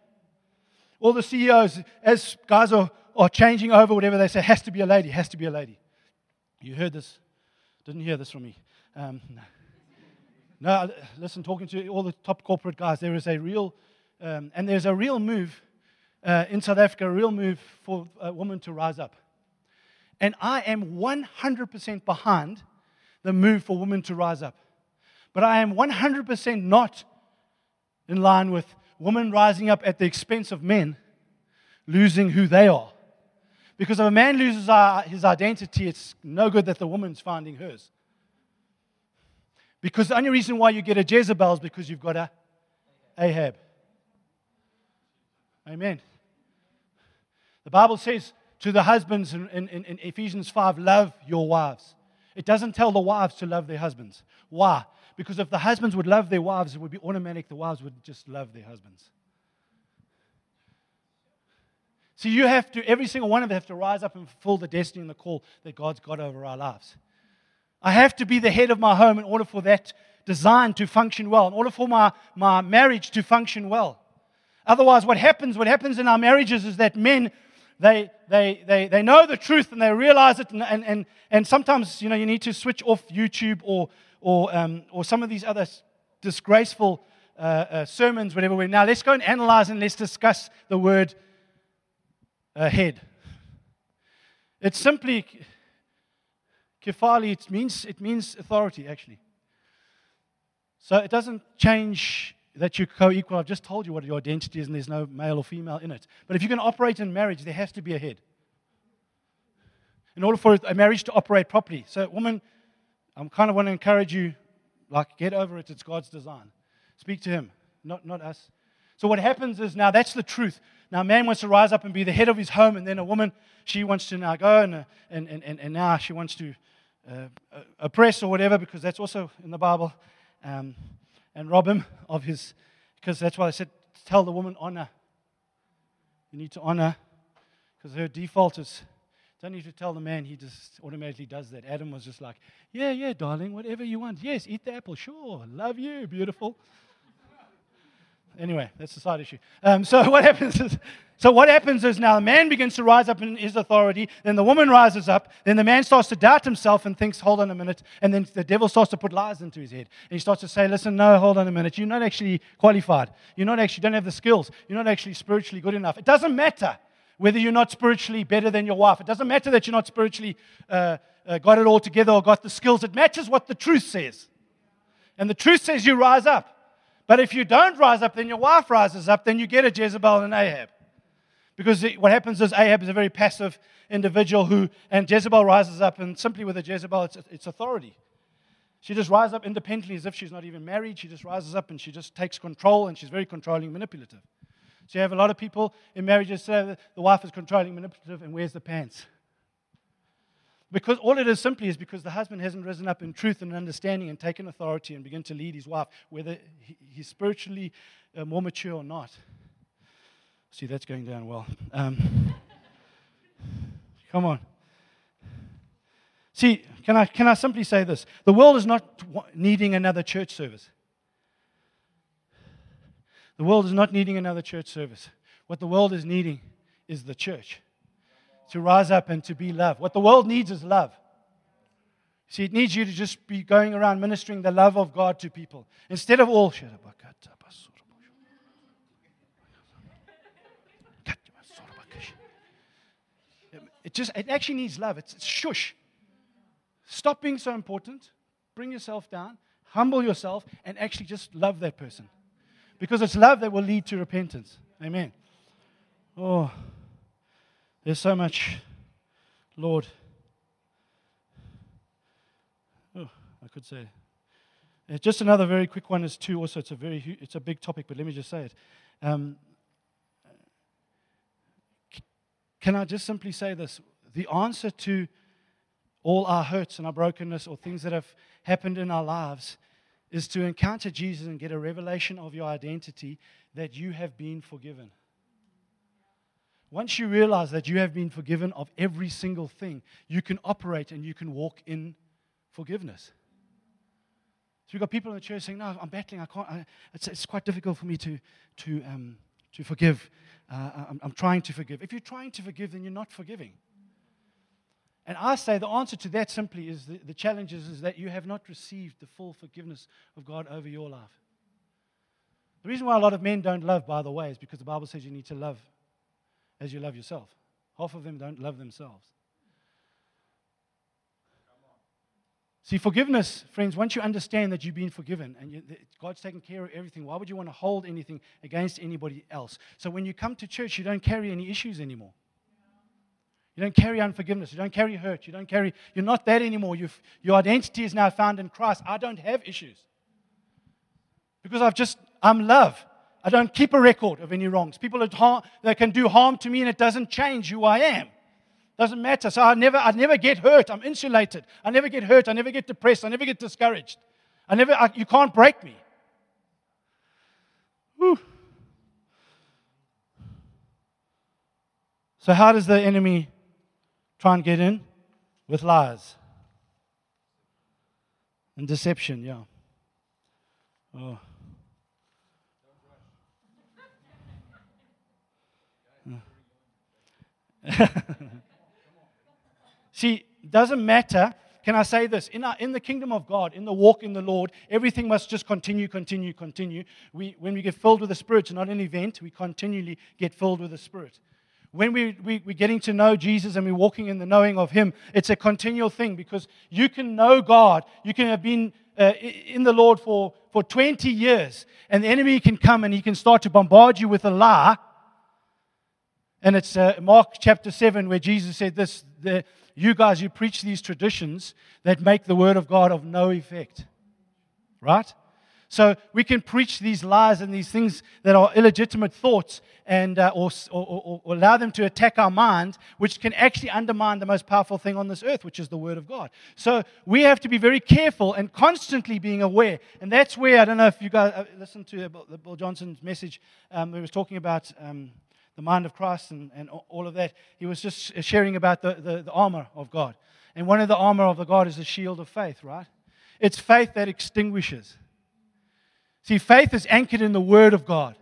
All the CEOs, as guys are, are changing over, whatever they say, has to be a lady, has to be a lady. You heard this? Didn't hear this from me. Um, no. no. listen, talking to all the top corporate guys, there is a real, um, and there's a real move uh, in South Africa, a real move for a woman to rise up. And I am 100% behind the move for women to rise up. But I am 100% not in line with women rising up at the expense of men losing who they are. Because if a man loses his identity, it's no good that the woman's finding hers. Because the only reason why you get a Jezebel is because you've got a Ahab. Amen. The Bible says to the husbands in, in, in Ephesians 5 love your wives. It doesn't tell the wives to love their husbands. Why? Because if the husbands would love their wives, it would be automatic the wives would just love their husbands. So you have to, every single one of them have to rise up and fulfill the destiny and the call that God's got over our lives. I have to be the head of my home in order for that design to function well, in order for my, my marriage to function well. Otherwise, what happens, what happens in our marriages is that men, they, they, they, they know the truth and they realize it, and, and, and, and sometimes, you know, you need to switch off YouTube or, or, um, or some of these other disgraceful uh, uh, sermons, whatever. we Now, let's go and analyze and let's discuss the word uh, head. It's simply kefali, it means, it means authority, actually. So it doesn't change that you're co equal. I've just told you what your identity is, and there's no male or female in it. But if you're going to operate in marriage, there has to be a head. In order for a marriage to operate properly. So, woman, I'm kind of want to encourage you, like, get over it. It's God's design. Speak to Him, not, not us. So what happens is now that's the truth. Now a man wants to rise up and be the head of his home, and then a woman, she wants to now go and, uh, and, and, and, and now she wants to uh, oppress or whatever, because that's also in the Bible, um, and rob him of his, because that's why I said, tell the woman honor. You need to honor, because her default is don't need to tell the man, he just automatically does that. Adam was just like, Yeah, yeah, darling, whatever you want. Yes, eat the apple. Sure. Love you. Beautiful. Anyway, that's a side issue. Um, so what happens is, so what happens is now the man begins to rise up in his authority, then the woman rises up, then the man starts to doubt himself and thinks, hold on a minute, and then the devil starts to put lies into his head. And he starts to say, listen, no, hold on a minute, you're not actually qualified. You're not actually, don't have the skills. You're not actually spiritually good enough. It doesn't matter whether you're not spiritually better than your wife. It doesn't matter that you're not spiritually uh, uh, got it all together or got the skills. It matters what the truth says. And the truth says you rise up. But if you don't rise up, then your wife rises up, then you get a Jezebel and Ahab. Because what happens is Ahab is a very passive individual who, and Jezebel rises up, and simply with a Jezebel, it's, it's authority. She just rises up independently as if she's not even married. She just rises up and she just takes control and she's very controlling, manipulative. So you have a lot of people in marriages say the wife is controlling, manipulative, and wears the pants. Because all it is simply is because the husband hasn't risen up in truth and understanding and taken authority and begun to lead his wife, whether he's spiritually uh, more mature or not. See, that's going down well. Um, come on. See, can I, can I simply say this? The world is not needing another church service. The world is not needing another church service. What the world is needing is the church to rise up and to be love. What the world needs is love. See, it needs you to just be going around ministering the love of God to people instead of all. It just it actually needs love. It's, it's shush. Stop being so important. Bring yourself down. Humble yourself and actually just love that person. Because it's love that will lead to repentance. Amen. Oh, there's so much, Lord. Oh, I could say. Uh, just another very quick one is too. Also, it's a very it's a big topic, but let me just say it. Um, can I just simply say this? The answer to all our hurts and our brokenness or things that have happened in our lives is to encounter Jesus and get a revelation of your identity that you have been forgiven. Once you realize that you have been forgiven of every single thing, you can operate and you can walk in forgiveness. So we've got people in the church saying, "No, I'm battling. I can't. I, it's, it's, quite difficult for me to to um, to forgive. Uh, I'm, I'm trying to forgive. If you're trying to forgive, then you're not forgiving. And I say the answer to that simply is the, the challenge is, is that you have not received the full forgiveness of God over your life. The reason why a lot of men don't love, by the way, is because the Bible says you need to love as you love yourself. Half of them don't love themselves. See, forgiveness, friends, once you understand that you've been forgiven and you, God's taken care of everything, why would you want to hold anything against anybody else? So when you come to church, you don't carry any issues anymore. You don't carry unforgiveness. You don't carry hurt. You don't carry, you're not that anymore. You've, your identity is now found in Christ. I don't have issues. Because I've just, I'm love. I don't keep a record of any wrongs. People that, harm, that can do harm to me and it doesn't change who I am. Doesn't matter. So I never, I never get hurt. I'm insulated. I never get hurt. I never get depressed. I never get discouraged. I never, I, you can't break me. Whew. So, how does the enemy try and get in? With lies and deception, yeah. Oh. See, doesn't matter. Can I say this? In, our, in the kingdom of God, in the walk in the Lord, everything must just continue, continue, continue. We, when we get filled with the Spirit, it's not an event, we continually get filled with the Spirit when we, we, we're getting to know Jesus and we're walking in the knowing of Him, it's a continual thing because you can know God. You can have been uh, in the Lord for, for 20 years, and the enemy can come and he can start to bombard you with a lie. And it's uh, Mark chapter 7 where Jesus said this the, You guys, you preach these traditions that make the word of God of no effect. Right? So we can preach these lies and these things that are illegitimate thoughts and, uh, or, or, or, allow them to attack our mind, which can actually undermine the most powerful thing on this earth, which is the Word of God. So we have to be very careful and constantly being aware. And that's where, I don't know if you guys uh, listened to Bill Johnson's message, um, he was talking about. Um, the mind of Christ and, and all of that. He was just sharing about the, the, the armor of God. And one of the armor of the God is the shield of faith, right? It's faith that extinguishes. See, faith is anchored in the Word of God,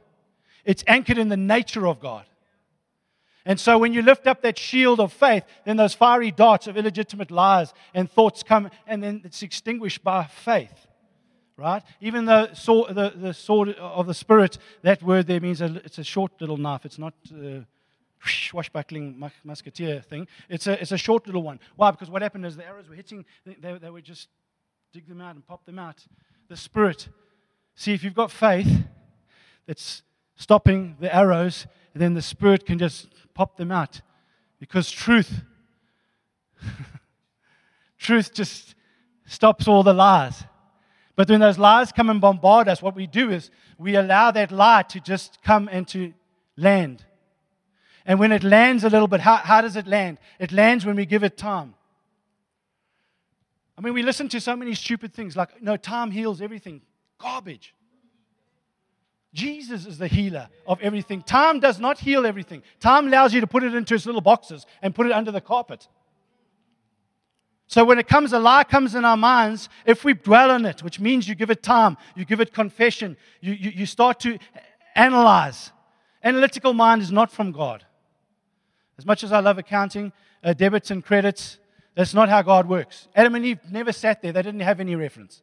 it's anchored in the nature of God. And so when you lift up that shield of faith, then those fiery darts of illegitimate lies and thoughts come, and then it's extinguished by faith. Right? Even the, the sword of the Spirit, that word there means a, it's a short little knife. It's not uh, a swashbuckling musketeer thing. It's a, it's a short little one. Why? Because what happened is the arrows were hitting, they, they would just dig them out and pop them out. The Spirit See, if you've got faith that's stopping the arrows, then the Spirit can just pop them out. Because truth, truth just stops all the lies. But when those lies come and bombard us, what we do is we allow that lie to just come and to land. And when it lands a little bit, how, how does it land? It lands when we give it time. I mean, we listen to so many stupid things like, no, time heals everything. Garbage. Jesus is the healer of everything. Time does not heal everything. Time allows you to put it into its little boxes and put it under the carpet. So when it comes, a lie comes in our minds, if we dwell on it, which means you give it time, you give it confession, you, you, you start to analyze. Analytical mind is not from God. As much as I love accounting, uh, debits and credits, that's not how God works. Adam and Eve never sat there, they didn't have any reference.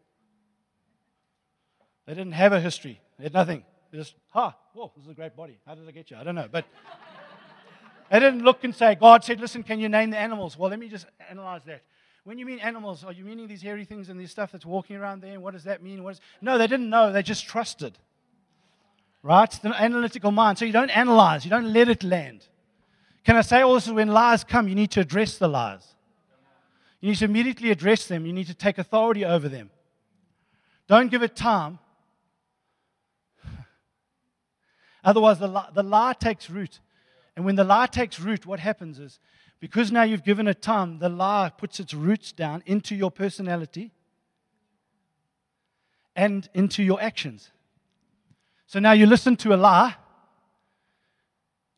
They didn't have a history, they had nothing. They just, ha, whoa, this is a great body. How did I get you? I don't know. But they didn't look and say, God said, listen, can you name the animals? Well, let me just analyze that. When you mean animals, are you meaning these hairy things and this stuff that's walking around there? And what does that mean? What is... No, they didn't know. They just trusted. Right? The analytical mind. So you don't analyze, you don't let it land. Can I say is when lies come, you need to address the lies. You need to immediately address them. You need to take authority over them. Don't give it time. Otherwise, the lie, the lie takes root. And when the lie takes root, what happens is because now you've given it time, the lie puts its roots down into your personality and into your actions. So now you listen to a lie,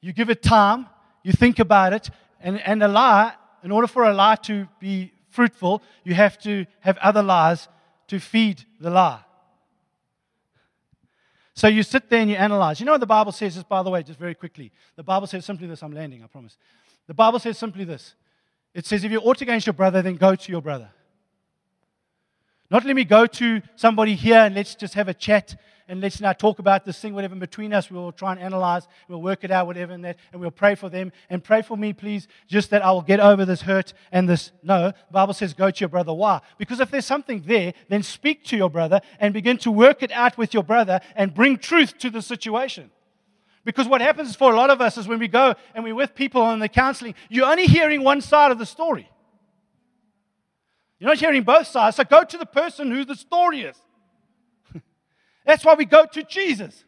you give it time, you think about it, and, and a lie, in order for a lie to be fruitful, you have to have other lies to feed the lie. So you sit there and you analyze. You know what the Bible says, just by the way, just very quickly. The Bible says simply this I'm landing, I promise. The Bible says simply this it says, if you're ought against your brother, then go to your brother. Not let me go to somebody here and let's just have a chat and let's now talk about this thing, whatever between us. We'll try and analyze, we'll work it out, whatever, and that, and we'll pray for them. And pray for me, please, just that I will get over this hurt and this. No, the Bible says go to your brother. Why? Because if there's something there, then speak to your brother and begin to work it out with your brother and bring truth to the situation. Because what happens for a lot of us is when we go and we're with people on the counseling, you're only hearing one side of the story. You're not hearing both sides. So go to the person who the story is. That's why we go to Jesus.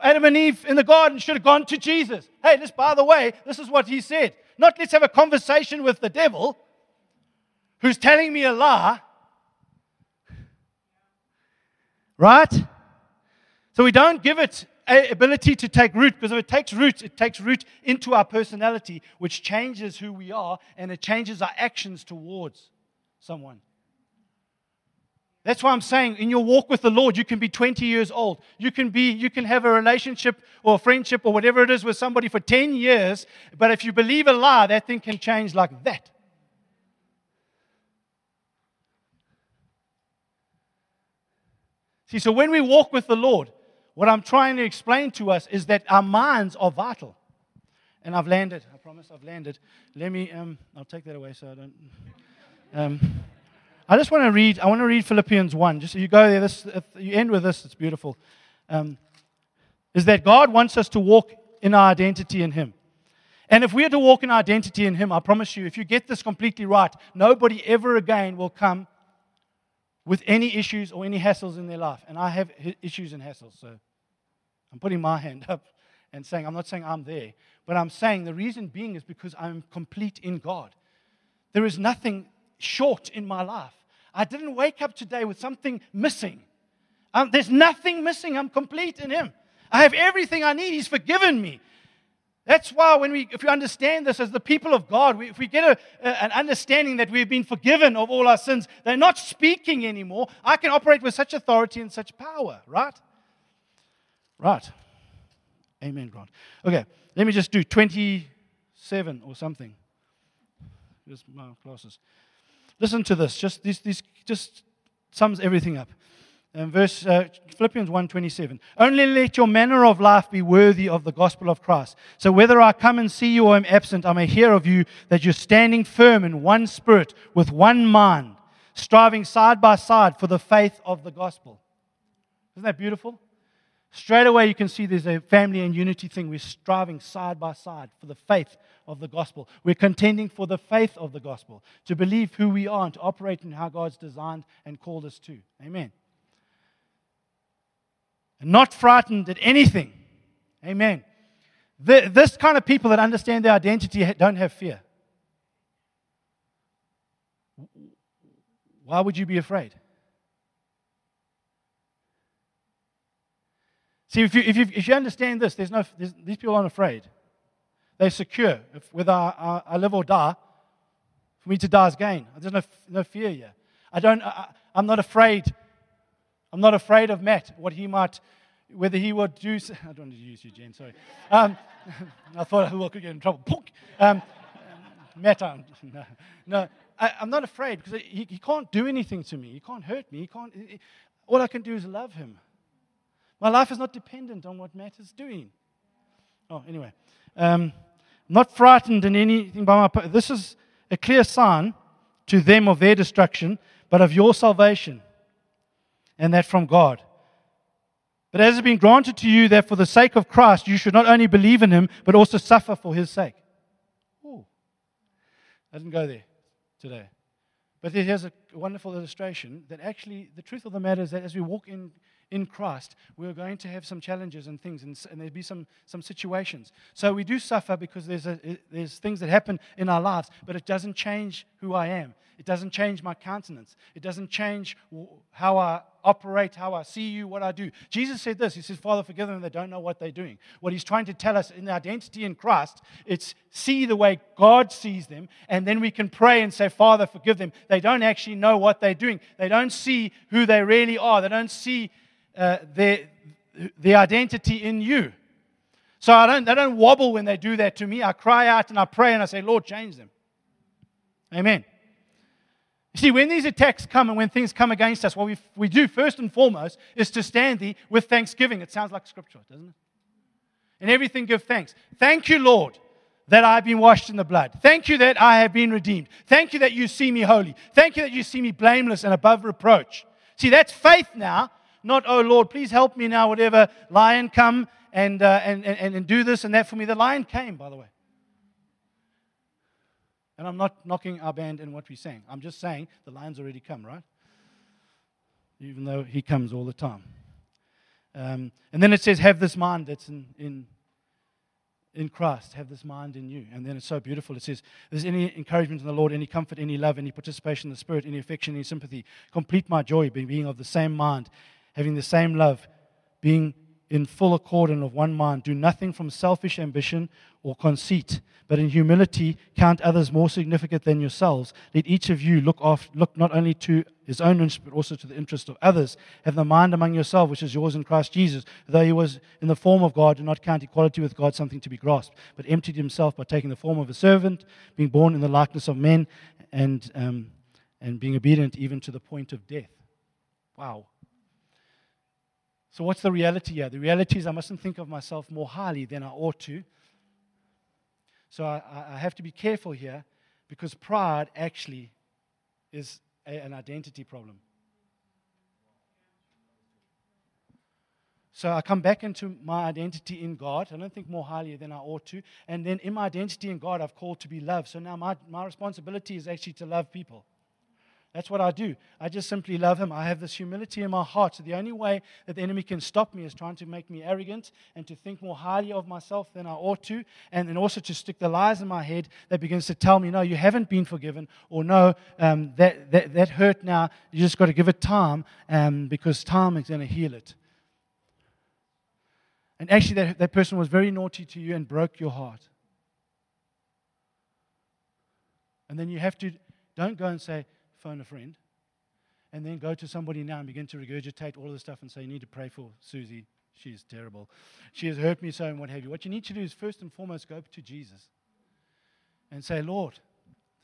Adam and Eve in the garden should have gone to Jesus. Hey, this, by the way, this is what he said. Not let's have a conversation with the devil who's telling me a lie. Right? So we don't give it ability to take root because if it takes root, it takes root into our personality, which changes who we are and it changes our actions towards someone. That's why I'm saying in your walk with the Lord, you can be 20 years old. You can be, you can have a relationship or a friendship or whatever it is with somebody for 10 years, but if you believe a lie, that thing can change like that. See, so when we walk with the Lord, what I'm trying to explain to us is that our minds are vital. And I've landed. I promise I've landed. Let me, um, I'll take that away so I don't. Um, I just want to read, I want to read Philippians 1. Just so you go there, this, you end with this, it's beautiful. Um, is that God wants us to walk in our identity in Him. And if we are to walk in our identity in Him, I promise you, if you get this completely right, nobody ever again will come with any issues or any hassles in their life. And I have issues and hassles, so I'm putting my hand up and saying, I'm not saying I'm there, but I'm saying the reason being is because I'm complete in God. There is nothing short in my life. I didn't wake up today with something missing. Um, there's nothing missing. I'm complete in Him. I have everything I need. He's forgiven me. That's why when we, if you understand this as the people of God, we, if we get a, a, an understanding that we've been forgiven of all our sins, they're not speaking anymore. I can operate with such authority and such power, right? Right. Amen, Grant. Okay, let me just do 27 or something. Just my classes. Listen to this. Just this, this just sums everything up. And verse uh, Philippians 1:27. Only let your manner of life be worthy of the gospel of Christ. So whether I come and see you or am absent, I may hear of you that you're standing firm in one spirit, with one mind, striving side by side for the faith of the gospel. Isn't that beautiful? Straight away, you can see there's a family and unity thing. We're striving side by side for the faith of the gospel. We're contending for the faith of the gospel, to believe who we are and to operate in how God's designed and called us to. Amen. And not frightened at anything. Amen. The, this kind of people that understand their identity don't have fear. Why would you be afraid? See, if you, if you, if you understand this, there's no, these people aren't afraid. They're secure. If, whether I, I, live or die, for me to die is gain. There's no, no fear here. I don't, I, I'm not afraid. I'm not afraid of Matt, what he might, whether he would do. I don't want to use you, Jen, sorry. Um, I thought I could get in trouble. Um, Matt, I'm, no, no I, am not afraid because he, he can't do anything to me. He can't hurt me. He can't, he, all I can do is love him. My life is not dependent on what Matt is doing. Oh, anyway. Um, not frightened in anything by my. This is a clear sign to them of their destruction, but of your salvation, and that from God. But as it has been granted to you that for the sake of Christ you should not only believe in him, but also suffer for his sake. Ooh. I didn't go there today. But here's a wonderful illustration that actually the truth of the matter is that as we walk in in Christ, we're going to have some challenges and things, and, and there'll be some, some situations. So we do suffer because there's, a, there's things that happen in our lives, but it doesn't change who I am. It doesn't change my countenance. It doesn't change how I operate, how I see you, what I do. Jesus said this He says, Father, forgive them, they don't know what they're doing. What He's trying to tell us in identity in Christ, it's see the way God sees them, and then we can pray and say, Father, forgive them. They don't actually know what they're doing, they don't see who they really are, they don't see uh, their, their identity in you. So I don't, they don't wobble when they do that to me. I cry out and I pray and I say, Lord, change them. Amen. You see, when these attacks come and when things come against us, what we, we do first and foremost is to stand thee with thanksgiving. It sounds like scripture, doesn't it? In everything, give thanks. Thank you, Lord, that I've been washed in the blood. Thank you that I have been redeemed. Thank you that you see me holy. Thank you that you see me blameless and above reproach. See, that's faith now not, oh Lord, please help me now, whatever. Lion, come and, uh, and, and, and do this and that for me. The lion came, by the way. And I'm not knocking our band in what we sang. I'm just saying the lion's already come, right? Even though he comes all the time. Um, and then it says, have this mind that's in, in in Christ, have this mind in you. And then it's so beautiful. It says, There's any encouragement in the Lord, any comfort, any love, any participation in the Spirit, any affection, any sympathy. Complete my joy, by being of the same mind, having the same love, being in full accord and of one mind. Do nothing from selfish ambition or conceit, but in humility count others more significant than yourselves. Let each of you look, off, look not only to his own interest, but also to the interest of others. Have the mind among yourselves, which is yours in Christ Jesus. Though he was in the form of God, did not count equality with God something to be grasped, but emptied himself by taking the form of a servant, being born in the likeness of men, and, um, and being obedient even to the point of death. Wow. So, what's the reality here? The reality is, I mustn't think of myself more highly than I ought to. So, I, I have to be careful here because pride actually is a, an identity problem. So I come back into my identity in God. I don't think more highly than I ought to. And then in my identity in God, I've called to be loved. So now my, my responsibility is actually to love people. That's what I do. I just simply love him. I have this humility in my heart. So the only way that the enemy can stop me is trying to make me arrogant and to think more highly of myself than I ought to, and then also to stick the lies in my head that begins to tell me, no, you haven't been forgiven, or no, um, that, that, that hurt now, you just got to give it time um, because time is going to heal it. And actually, that, that person was very naughty to you and broke your heart. And then you have to, don't go and say, phone a friend, and then go to somebody now and begin to regurgitate all of the stuff and say, You need to pray for Susie. She's terrible. She has hurt me so, and what have you. What you need to do is first and foremost go to Jesus and say, Lord,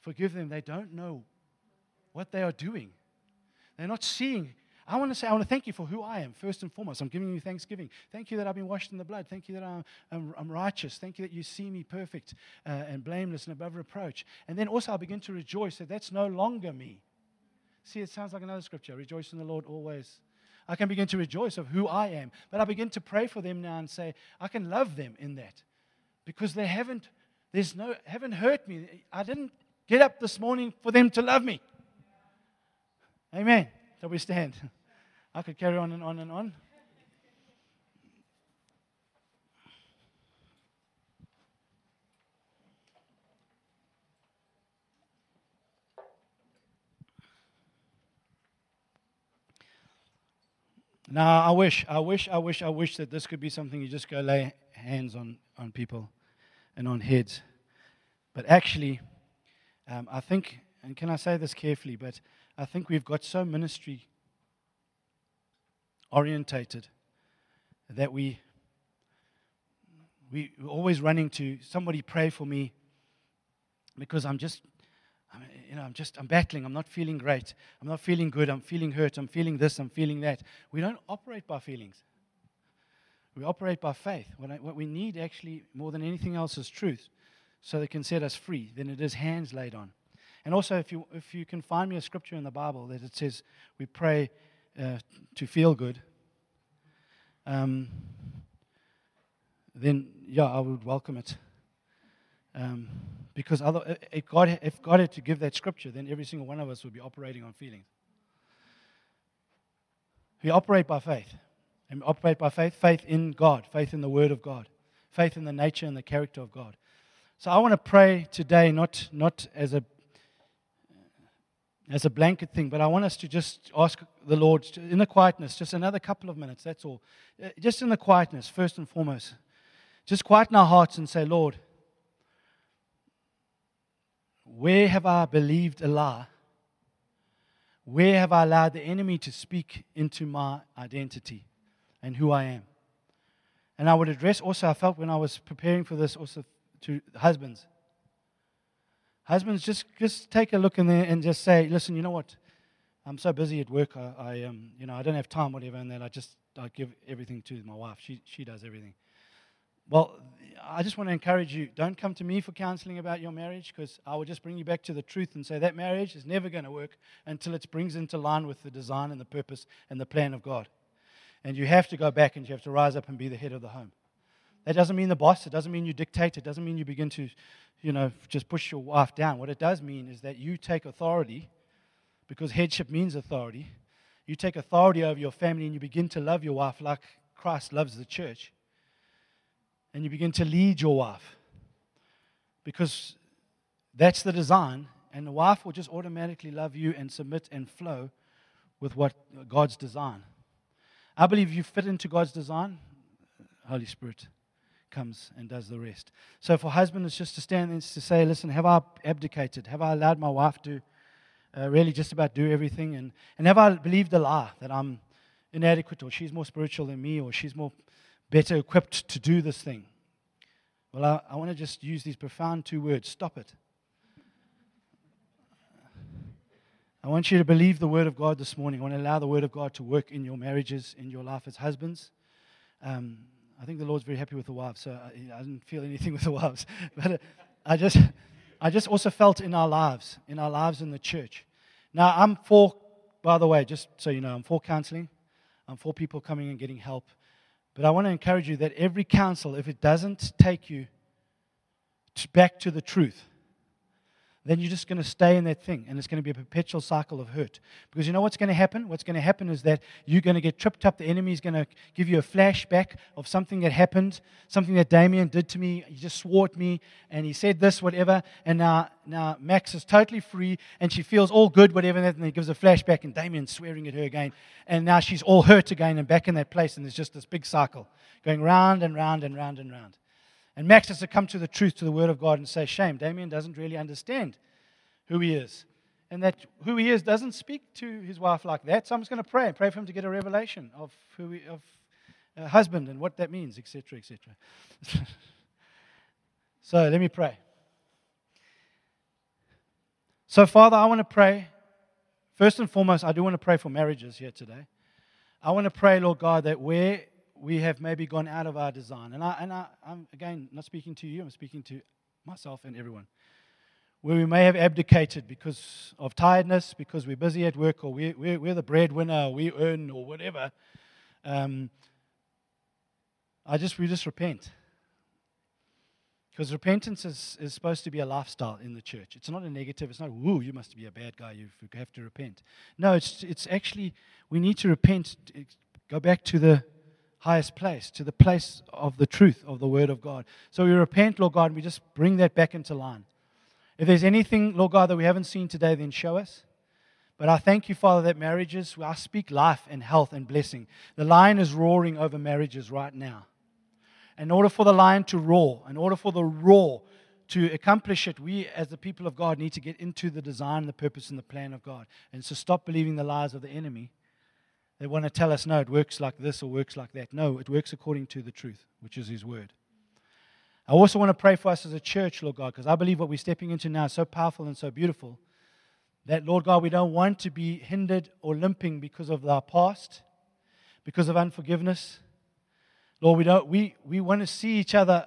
forgive them. They don't know what they are doing. They're not seeing. I want to say, I want to thank you for who I am, first and foremost. I'm giving you thanksgiving. Thank you that I've been washed in the blood. Thank you that I'm, I'm, I'm righteous. Thank you that you see me perfect uh, and blameless and above reproach. And then also, I'll begin to rejoice that that's no longer me. See, it sounds like another scripture rejoice in the Lord always. I can begin to rejoice of who I am. But I begin to pray for them now and say, I can love them in that. Because they haven't, there's no, haven't hurt me. I didn't get up this morning for them to love me. Amen. Shall we stand? I could carry on and on and on. Now, I wish, I wish, I wish, I wish that this could be something you just go lay hands on, on people and on heads. But actually, um, I think, and can I say this carefully, but I think we've got so ministry orientated that we, we, we're always running to somebody pray for me because I'm just I'm, you know, I'm just, I'm battling. I'm not feeling great. I'm not feeling good. I'm feeling hurt. I'm feeling this. I'm feeling that. We don't operate by feelings. We operate by faith. What, I, what we need actually more than anything else is truth so that can set us free. Then it is hands laid on. And also, if you, if you can find me a scripture in the Bible that it says we pray uh, to feel good, um, then yeah, I would welcome it. Um, because other, if, God, if God had to give that scripture, then every single one of us would be operating on feelings. We operate by faith. And we operate by faith, faith in God, faith in the Word of God, faith in the nature and the character of God. So I want to pray today, not, not as, a, as a blanket thing, but I want us to just ask the Lord in the quietness, just another couple of minutes, that's all. Uh, just in the quietness, first and foremost. Just quieten our hearts and say, Lord, where have I believed a lie? Where have I allowed the enemy to speak into my identity and who I am? And I would address also, I felt when I was preparing for this, also to husbands. Husbands, just, just take a look in there and just say, listen, you know what? I'm so busy at work. I, I um, you know, I don't have time, whatever, and then I just I give everything to my wife. She, she does everything. Well, I just want to encourage you don't come to me for counseling about your marriage because I will just bring you back to the truth and say that marriage is never going to work until it brings into line with the design and the purpose and the plan of God. And you have to go back and you have to rise up and be the head of the home. That doesn't mean the boss, it doesn't mean you dictate, it doesn't mean you begin to, you know, just push your wife down. What it does mean is that you take authority because headship means authority. You take authority over your family and you begin to love your wife like Christ loves the church and you begin to lead your wife because that's the design, and the wife will just automatically love you and submit and flow with what God's design. I believe you fit into God's design, Holy Spirit comes and does the rest. So for husband, it's just to stand and to say, listen, have I abdicated? Have I allowed my wife to uh, really just about do everything? And, and have I believed the lie that I'm inadequate or she's more spiritual than me or she's more better equipped to do this thing? Well, I, I want to just use these profound two words stop it. I want you to believe the Word of God this morning. I want to allow the Word of God to work in your marriages, in your life as husbands. Um, I think the Lord's very happy with the wives, so I, I didn't feel anything with the wives. But uh, I just, I just also felt in our lives, in our lives in the church. Now, I'm for, by the way, just so you know, I'm for counseling. I'm for people coming and getting help. But I want to encourage you that every counsel, if it doesn't take you back to the truth, then you're just going to stay in that thing and it's going to be a perpetual cycle of hurt. Because you know what's going to happen? What's going to happen is that you're going to get tripped up. The enemy is going to give you a flashback of something that happened, something that Damien did to me. He just swore at me and he said this, whatever. And now, now Max is totally free and she feels all good, whatever. And then he gives a flashback and Damien's swearing at her again. And now she's all hurt again and back in that place. And there's just this big cycle going round and round and round and round. And Max has to come to the truth, to the Word of God, and say, Shame, Damien doesn't really understand who he is. And that who he is doesn't speak to his wife like that. So I'm just going to pray pray for him to get a revelation of who he, of a husband and what that means, etc., etc. so let me pray. So, Father, I want to pray. First and foremost, I do want to pray for marriages here today. I want to pray, Lord God, that where we have maybe gone out of our design. And, I, and I, I'm, again, not speaking to you, I'm speaking to myself and everyone. Where we may have abdicated because of tiredness, because we're busy at work, or we're, we're, we're the breadwinner, we earn, or whatever. Um, I just, we just repent. Because repentance is, is supposed to be a lifestyle in the church. It's not a negative. It's not, woo, you must be a bad guy. You have to repent. No, it's, it's actually, we need to repent, go back to the, highest place, to the place of the truth of the Word of God. So we repent, Lord God, and we just bring that back into line. If there's anything, Lord God, that we haven't seen today, then show us. But I thank you, Father, that marriages, I speak life and health and blessing. The lion is roaring over marriages right now. In order for the lion to roar, in order for the roar to accomplish it, we as the people of God need to get into the design, the purpose, and the plan of God. And so stop believing the lies of the enemy. They want to tell us, no, it works like this or works like that. No, it works according to the truth, which is His word. I also want to pray for us as a church, Lord God, because I believe what we're stepping into now is so powerful and so beautiful that, Lord God, we don't want to be hindered or limping because of our past, because of unforgiveness. Lord, we, don't, we, we want to see each other,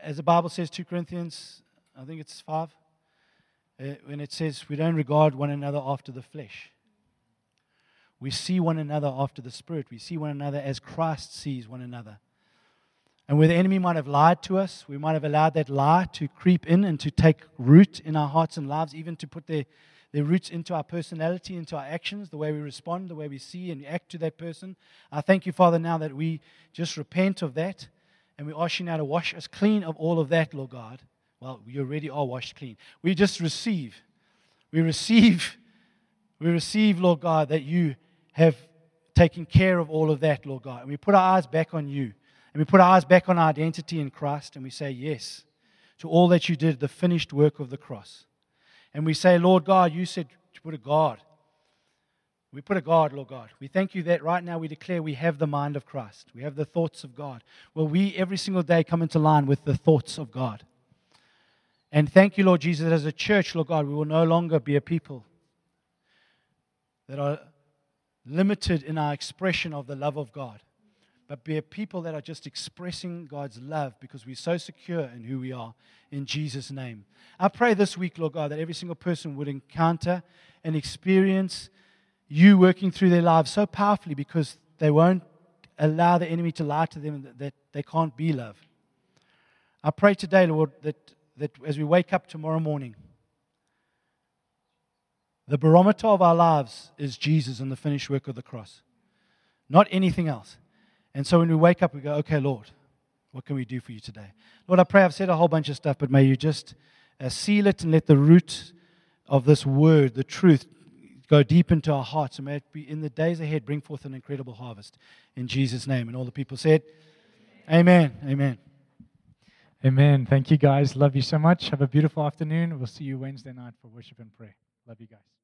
as the Bible says, 2 Corinthians, I think it's 5, uh, when it says, we don't regard one another after the flesh. We see one another after the Spirit. We see one another as Christ sees one another. And where the enemy might have lied to us, we might have allowed that lie to creep in and to take root in our hearts and lives, even to put their, their roots into our personality, into our actions, the way we respond, the way we see and act to that person. I thank you, Father, now that we just repent of that and we ask you now to wash us clean of all of that, Lord God. Well, we already are washed clean. We just receive. We receive, we receive, Lord God, that you have taken care of all of that, Lord God. And we put our eyes back on you. And we put our eyes back on our identity in Christ and we say yes to all that you did, the finished work of the cross. And we say, Lord God, you said to put a guard. We put a guard, Lord God. We thank you that right now we declare we have the mind of Christ. We have the thoughts of God. Well, we every single day come into line with the thoughts of God. And thank you, Lord Jesus, as a church, Lord God, we will no longer be a people that are limited in our expression of the love of God but be a people that are just expressing God's love because we're so secure in who we are in Jesus' name. I pray this week, Lord God, that every single person would encounter and experience you working through their lives so powerfully because they won't allow the enemy to lie to them that, they can't be loved. I pray today, Lord, that, that as we wake up tomorrow morning, the barometer of our lives is Jesus and the finished work of the cross, not anything else. And so when we wake up, we go, okay, Lord, what can we do for you today? Lord, I pray I've said a whole bunch of stuff, but may you just uh, seal it and let the root of this word, the truth, go deep into our hearts. And may it be in the days ahead bring forth an incredible harvest. In Jesus' name. And all the people said, Amen. Amen. Amen. Thank you, guys. Love you so much. Have a beautiful afternoon. We'll see you Wednesday night for worship and prayer. Love you guys.